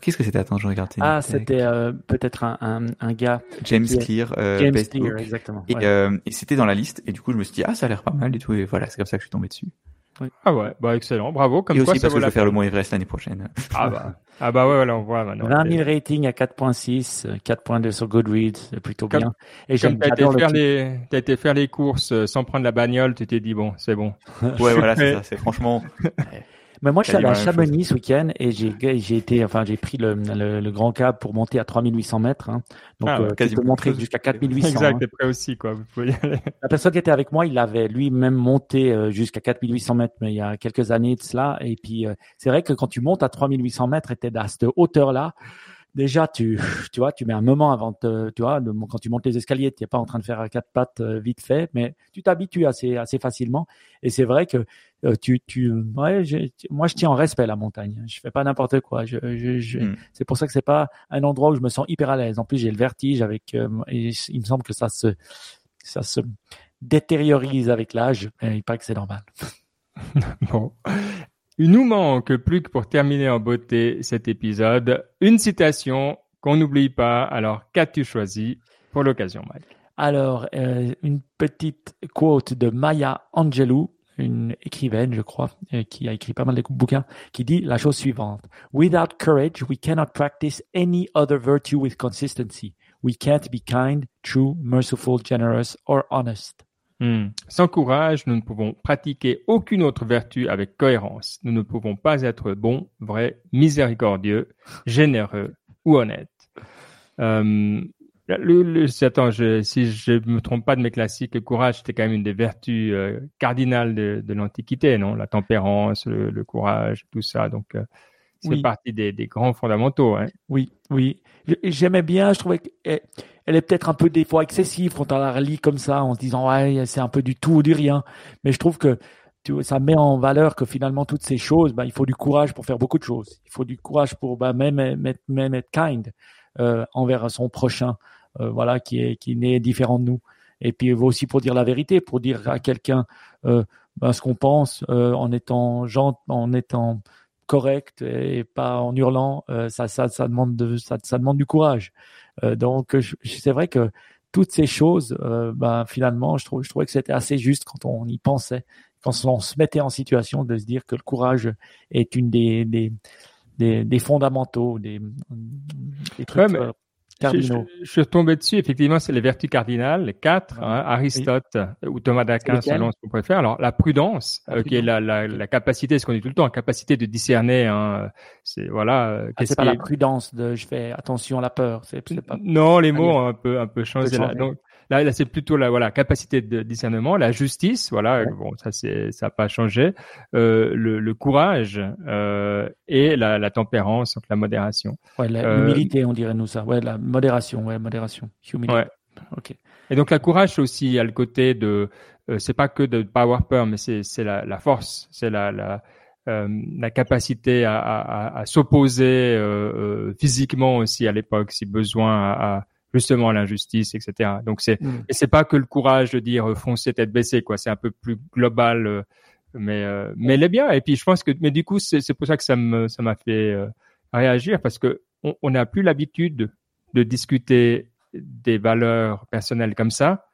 Qu'est-ce que c'était? Attends, je regarde. Ah, c'était peut-être un, un, un, gars. James Clear. Euh, James Clear, exactement. Et, ouais. et c'était dans la liste. Et du coup, je me suis dit, ah, ça a l'air pas mal et tout. Et voilà, c'est comme ça que je suis tombé dessus. Ah ouais, bah excellent, bravo. Comme et quoi, aussi parce que je vais faire le Mont Everest l'année prochaine. Ah bah, ah bah ouais, voilà, on voit maintenant. 20 000 ratings à 4.6, 4.2 sur Goodreads, c'est plutôt bien. Et comme t'as été, faire les, été faire les courses euh, sans prendre la bagnole, tu t'es dit bon, c'est bon. ouais, [laughs] voilà, c'est ça, c'est franchement. [laughs] Mais moi, je suis allé à Chamonix ce week-end et j'ai, j'ai été, enfin, j'ai pris le, le, le, grand câble pour monter à 3800 mètres. Hein. Donc, ah, euh, tu peux monter jusqu'à 4800. Exact, hein. t'es prêt aussi, quoi. Vous pouvez y aller. [laughs] La personne qui était avec moi, il avait lui-même monté euh, jusqu'à 4800 mètres, mais il y a quelques années de cela. Et puis, euh, c'est vrai que quand tu montes à 3800 mètres et t'es à cette hauteur-là, déjà tu tu vois tu mets un moment avant de, tu vois quand tu montes les escaliers tu n'es pas en train de faire quatre pattes euh, vite fait mais tu t'habitues assez assez facilement et c'est vrai que euh, tu tu ouais moi je tiens en respect la montagne. Je fais pas n'importe quoi. Je, je, hmm. c'est pour ça que c'est pas un endroit où je me sens hyper à l'aise. En plus j'ai le vertige avec euh, et il me semble que ça se ça se détériorise avec l'âge il paraît que c'est normal. [laughs] Bon. Il nous manque plus que pour terminer en beauté cet épisode, une citation qu'on n'oublie pas. Alors, qu'as-tu choisi pour l'occasion, Mike? Alors, euh, une petite quote de Maya Angelou, une écrivaine, je crois, euh, qui a écrit pas mal de bouquins, qui dit la chose suivante. Without courage, we cannot practice any other virtue with consistency. We can't be kind, true, merciful, generous, or honest. Hmm. Sans courage, nous ne pouvons pratiquer aucune autre vertu avec cohérence. Nous ne pouvons pas être bons, vrais, miséricordieux, généreux ou honnêtes. Euh, le, attends, je, si je me trompe pas de mes classiques, le courage c'était quand même une des vertus euh, cardinales de, de l'Antiquité, non? La tempérance, le, courage, tout ça. Donc, euh, c'est partie des, des, grands fondamentaux. Hein. Oui, oui. J'aimais bien, je trouvais qu'elle elle est peut-être un peu des fois excessive quand on la relit comme ça, en se disant ouais, c'est un peu du tout ou du rien. Mais je trouve que ça met en valeur que finalement toutes ces choses, bah, il faut du courage pour faire beaucoup de choses. Il faut du courage pour bah, même, même, même être kind euh, envers son prochain, voilà, qui est qui est différent de nous. Et puis aussi pour dire la vérité, pour dire à quelqu'un euh, bah, ce qu'on pense euh, en étant gentil, en étant correct et pas en hurlant, euh, ça, ça, ça demande de, ça, ça demande du courage. Euh, donc c'est vrai que toutes ces choses, euh, ben, finalement, je, trouve, je trouvais que c'était assez juste quand on y pensait, quand on se mettait en situation de se dire que le courage est une des, des, des, des fondamentaux, des, des trucs. Je, suis tombé dessus, effectivement, c'est les vertus cardinales, les quatre, hein, Aristote ou Thomas d'Aquin, selon ce qu'on préfère. Alors, la prudence, euh, qui est la, la, la capacité, ce qu'on dit tout le temps, la capacité de discerner, hein, c'est voilà. Euh, ah, c'est pas la prudence de je fais attention à la peur. C'est, pas... Non, les mots ont un peu un peu changé. Là. Donc, Là, là c'est plutôt la voilà capacité de discernement, la justice, voilà. Bon, ça c'est ça n'a pas changé. Euh, le, le, courage euh, et la, la, tempérance, donc la modération. Ouais, l'humilité, euh, on dirait nous ça. Ouais, la modération, ouais, modération, humilité. Ouais. Ok. Et donc la courage aussi à le côté de, euh, c'est pas que de ne pas avoir peur, mais c'est c'est la, la force, c'est la la euh, la capacité à, à, à s'opposer euh, physiquement aussi à l'époque si besoin à, justement l'injustice, etc. Donc c'est mm. et c'est pas que le courage de dire euh, foncer tête baissée quoi. C'est un peu plus global, euh, mais euh, mais elle est bien. Et puis je pense que mais du coup c'est pour ça que ça me ça m'a fait réagir parce que on n'a plus l'habitude de discuter des valeurs personnelles comme ça,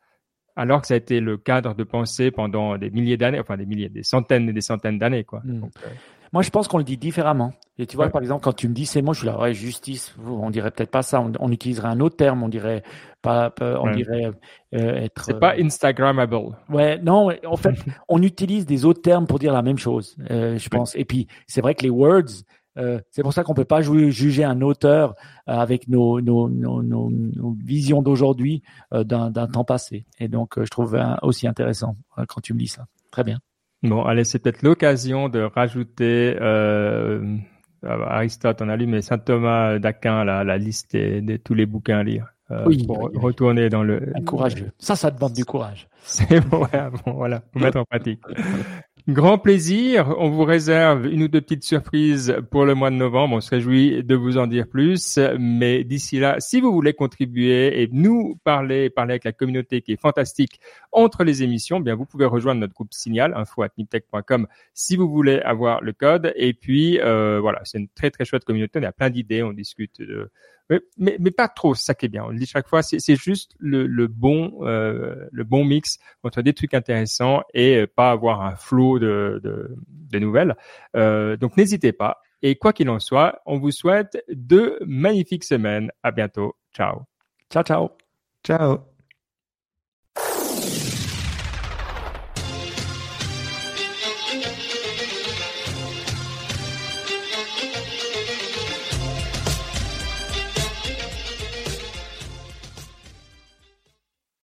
alors que ça a été le cadre de pensée pendant des milliers d'années, enfin des milliers, des centaines et des centaines d'années quoi. Mm. Moi, je pense qu'on le dit différemment. Et tu vois, par exemple, quand tu me dis ces mots, je suis là, ouais, justice. On dirait peut-être pas ça. On, utiliserait un autre terme. On dirait pas, on dirait euh, être. C'est pas euh, Instagrammable. Ouais, non. En fait, [laughs] on utilise des autres termes pour dire la même chose. Euh, je pense. Et puis, c'est vrai que les words. Euh, c'est pour ça qu'on peut pas juger un auteur avec nos, nos, nos, nos visions d'aujourd'hui d'un temps passé. Et donc, je trouve aussi intéressant quand tu me dis ça. Très bien. Bon, allez, c'est peut-être l'occasion de rajouter euh, Aristote, on a lu, mais Saint Thomas d'Aquin, la, la liste de, tous les bouquins à lire. Euh, oui, pour retourner dans le. Courageux. Ça, ça demande du courage. [laughs] C'est bon, voilà, pour [laughs] mettre en pratique. Grand plaisir. On vous réserve une ou deux petites surprises pour le mois de novembre. On se réjouit de vous en dire plus. Mais d'ici là, si vous voulez contribuer et nous parler, parler avec la communauté qui est fantastique entre les émissions, bien vous pouvez rejoindre notre groupe Signal, info@niptech.com si vous voulez avoir le code. Et puis euh, voilà, c'est une très très chouette communauté. On a plein d'idées, on discute de mais, mais, mais, pas trop, c'est ça qui est bien. On le dit chaque fois, c'est juste le, le bon euh, le bon mix entre des trucs intéressants et euh, pas avoir un flot de, de, de nouvelles. Euh, donc n'hésitez pas. Et quoi qu'il en soit, on vous souhaite de magnifiques semaines. À bientôt. Ciao. Ciao, ciao. Ciao.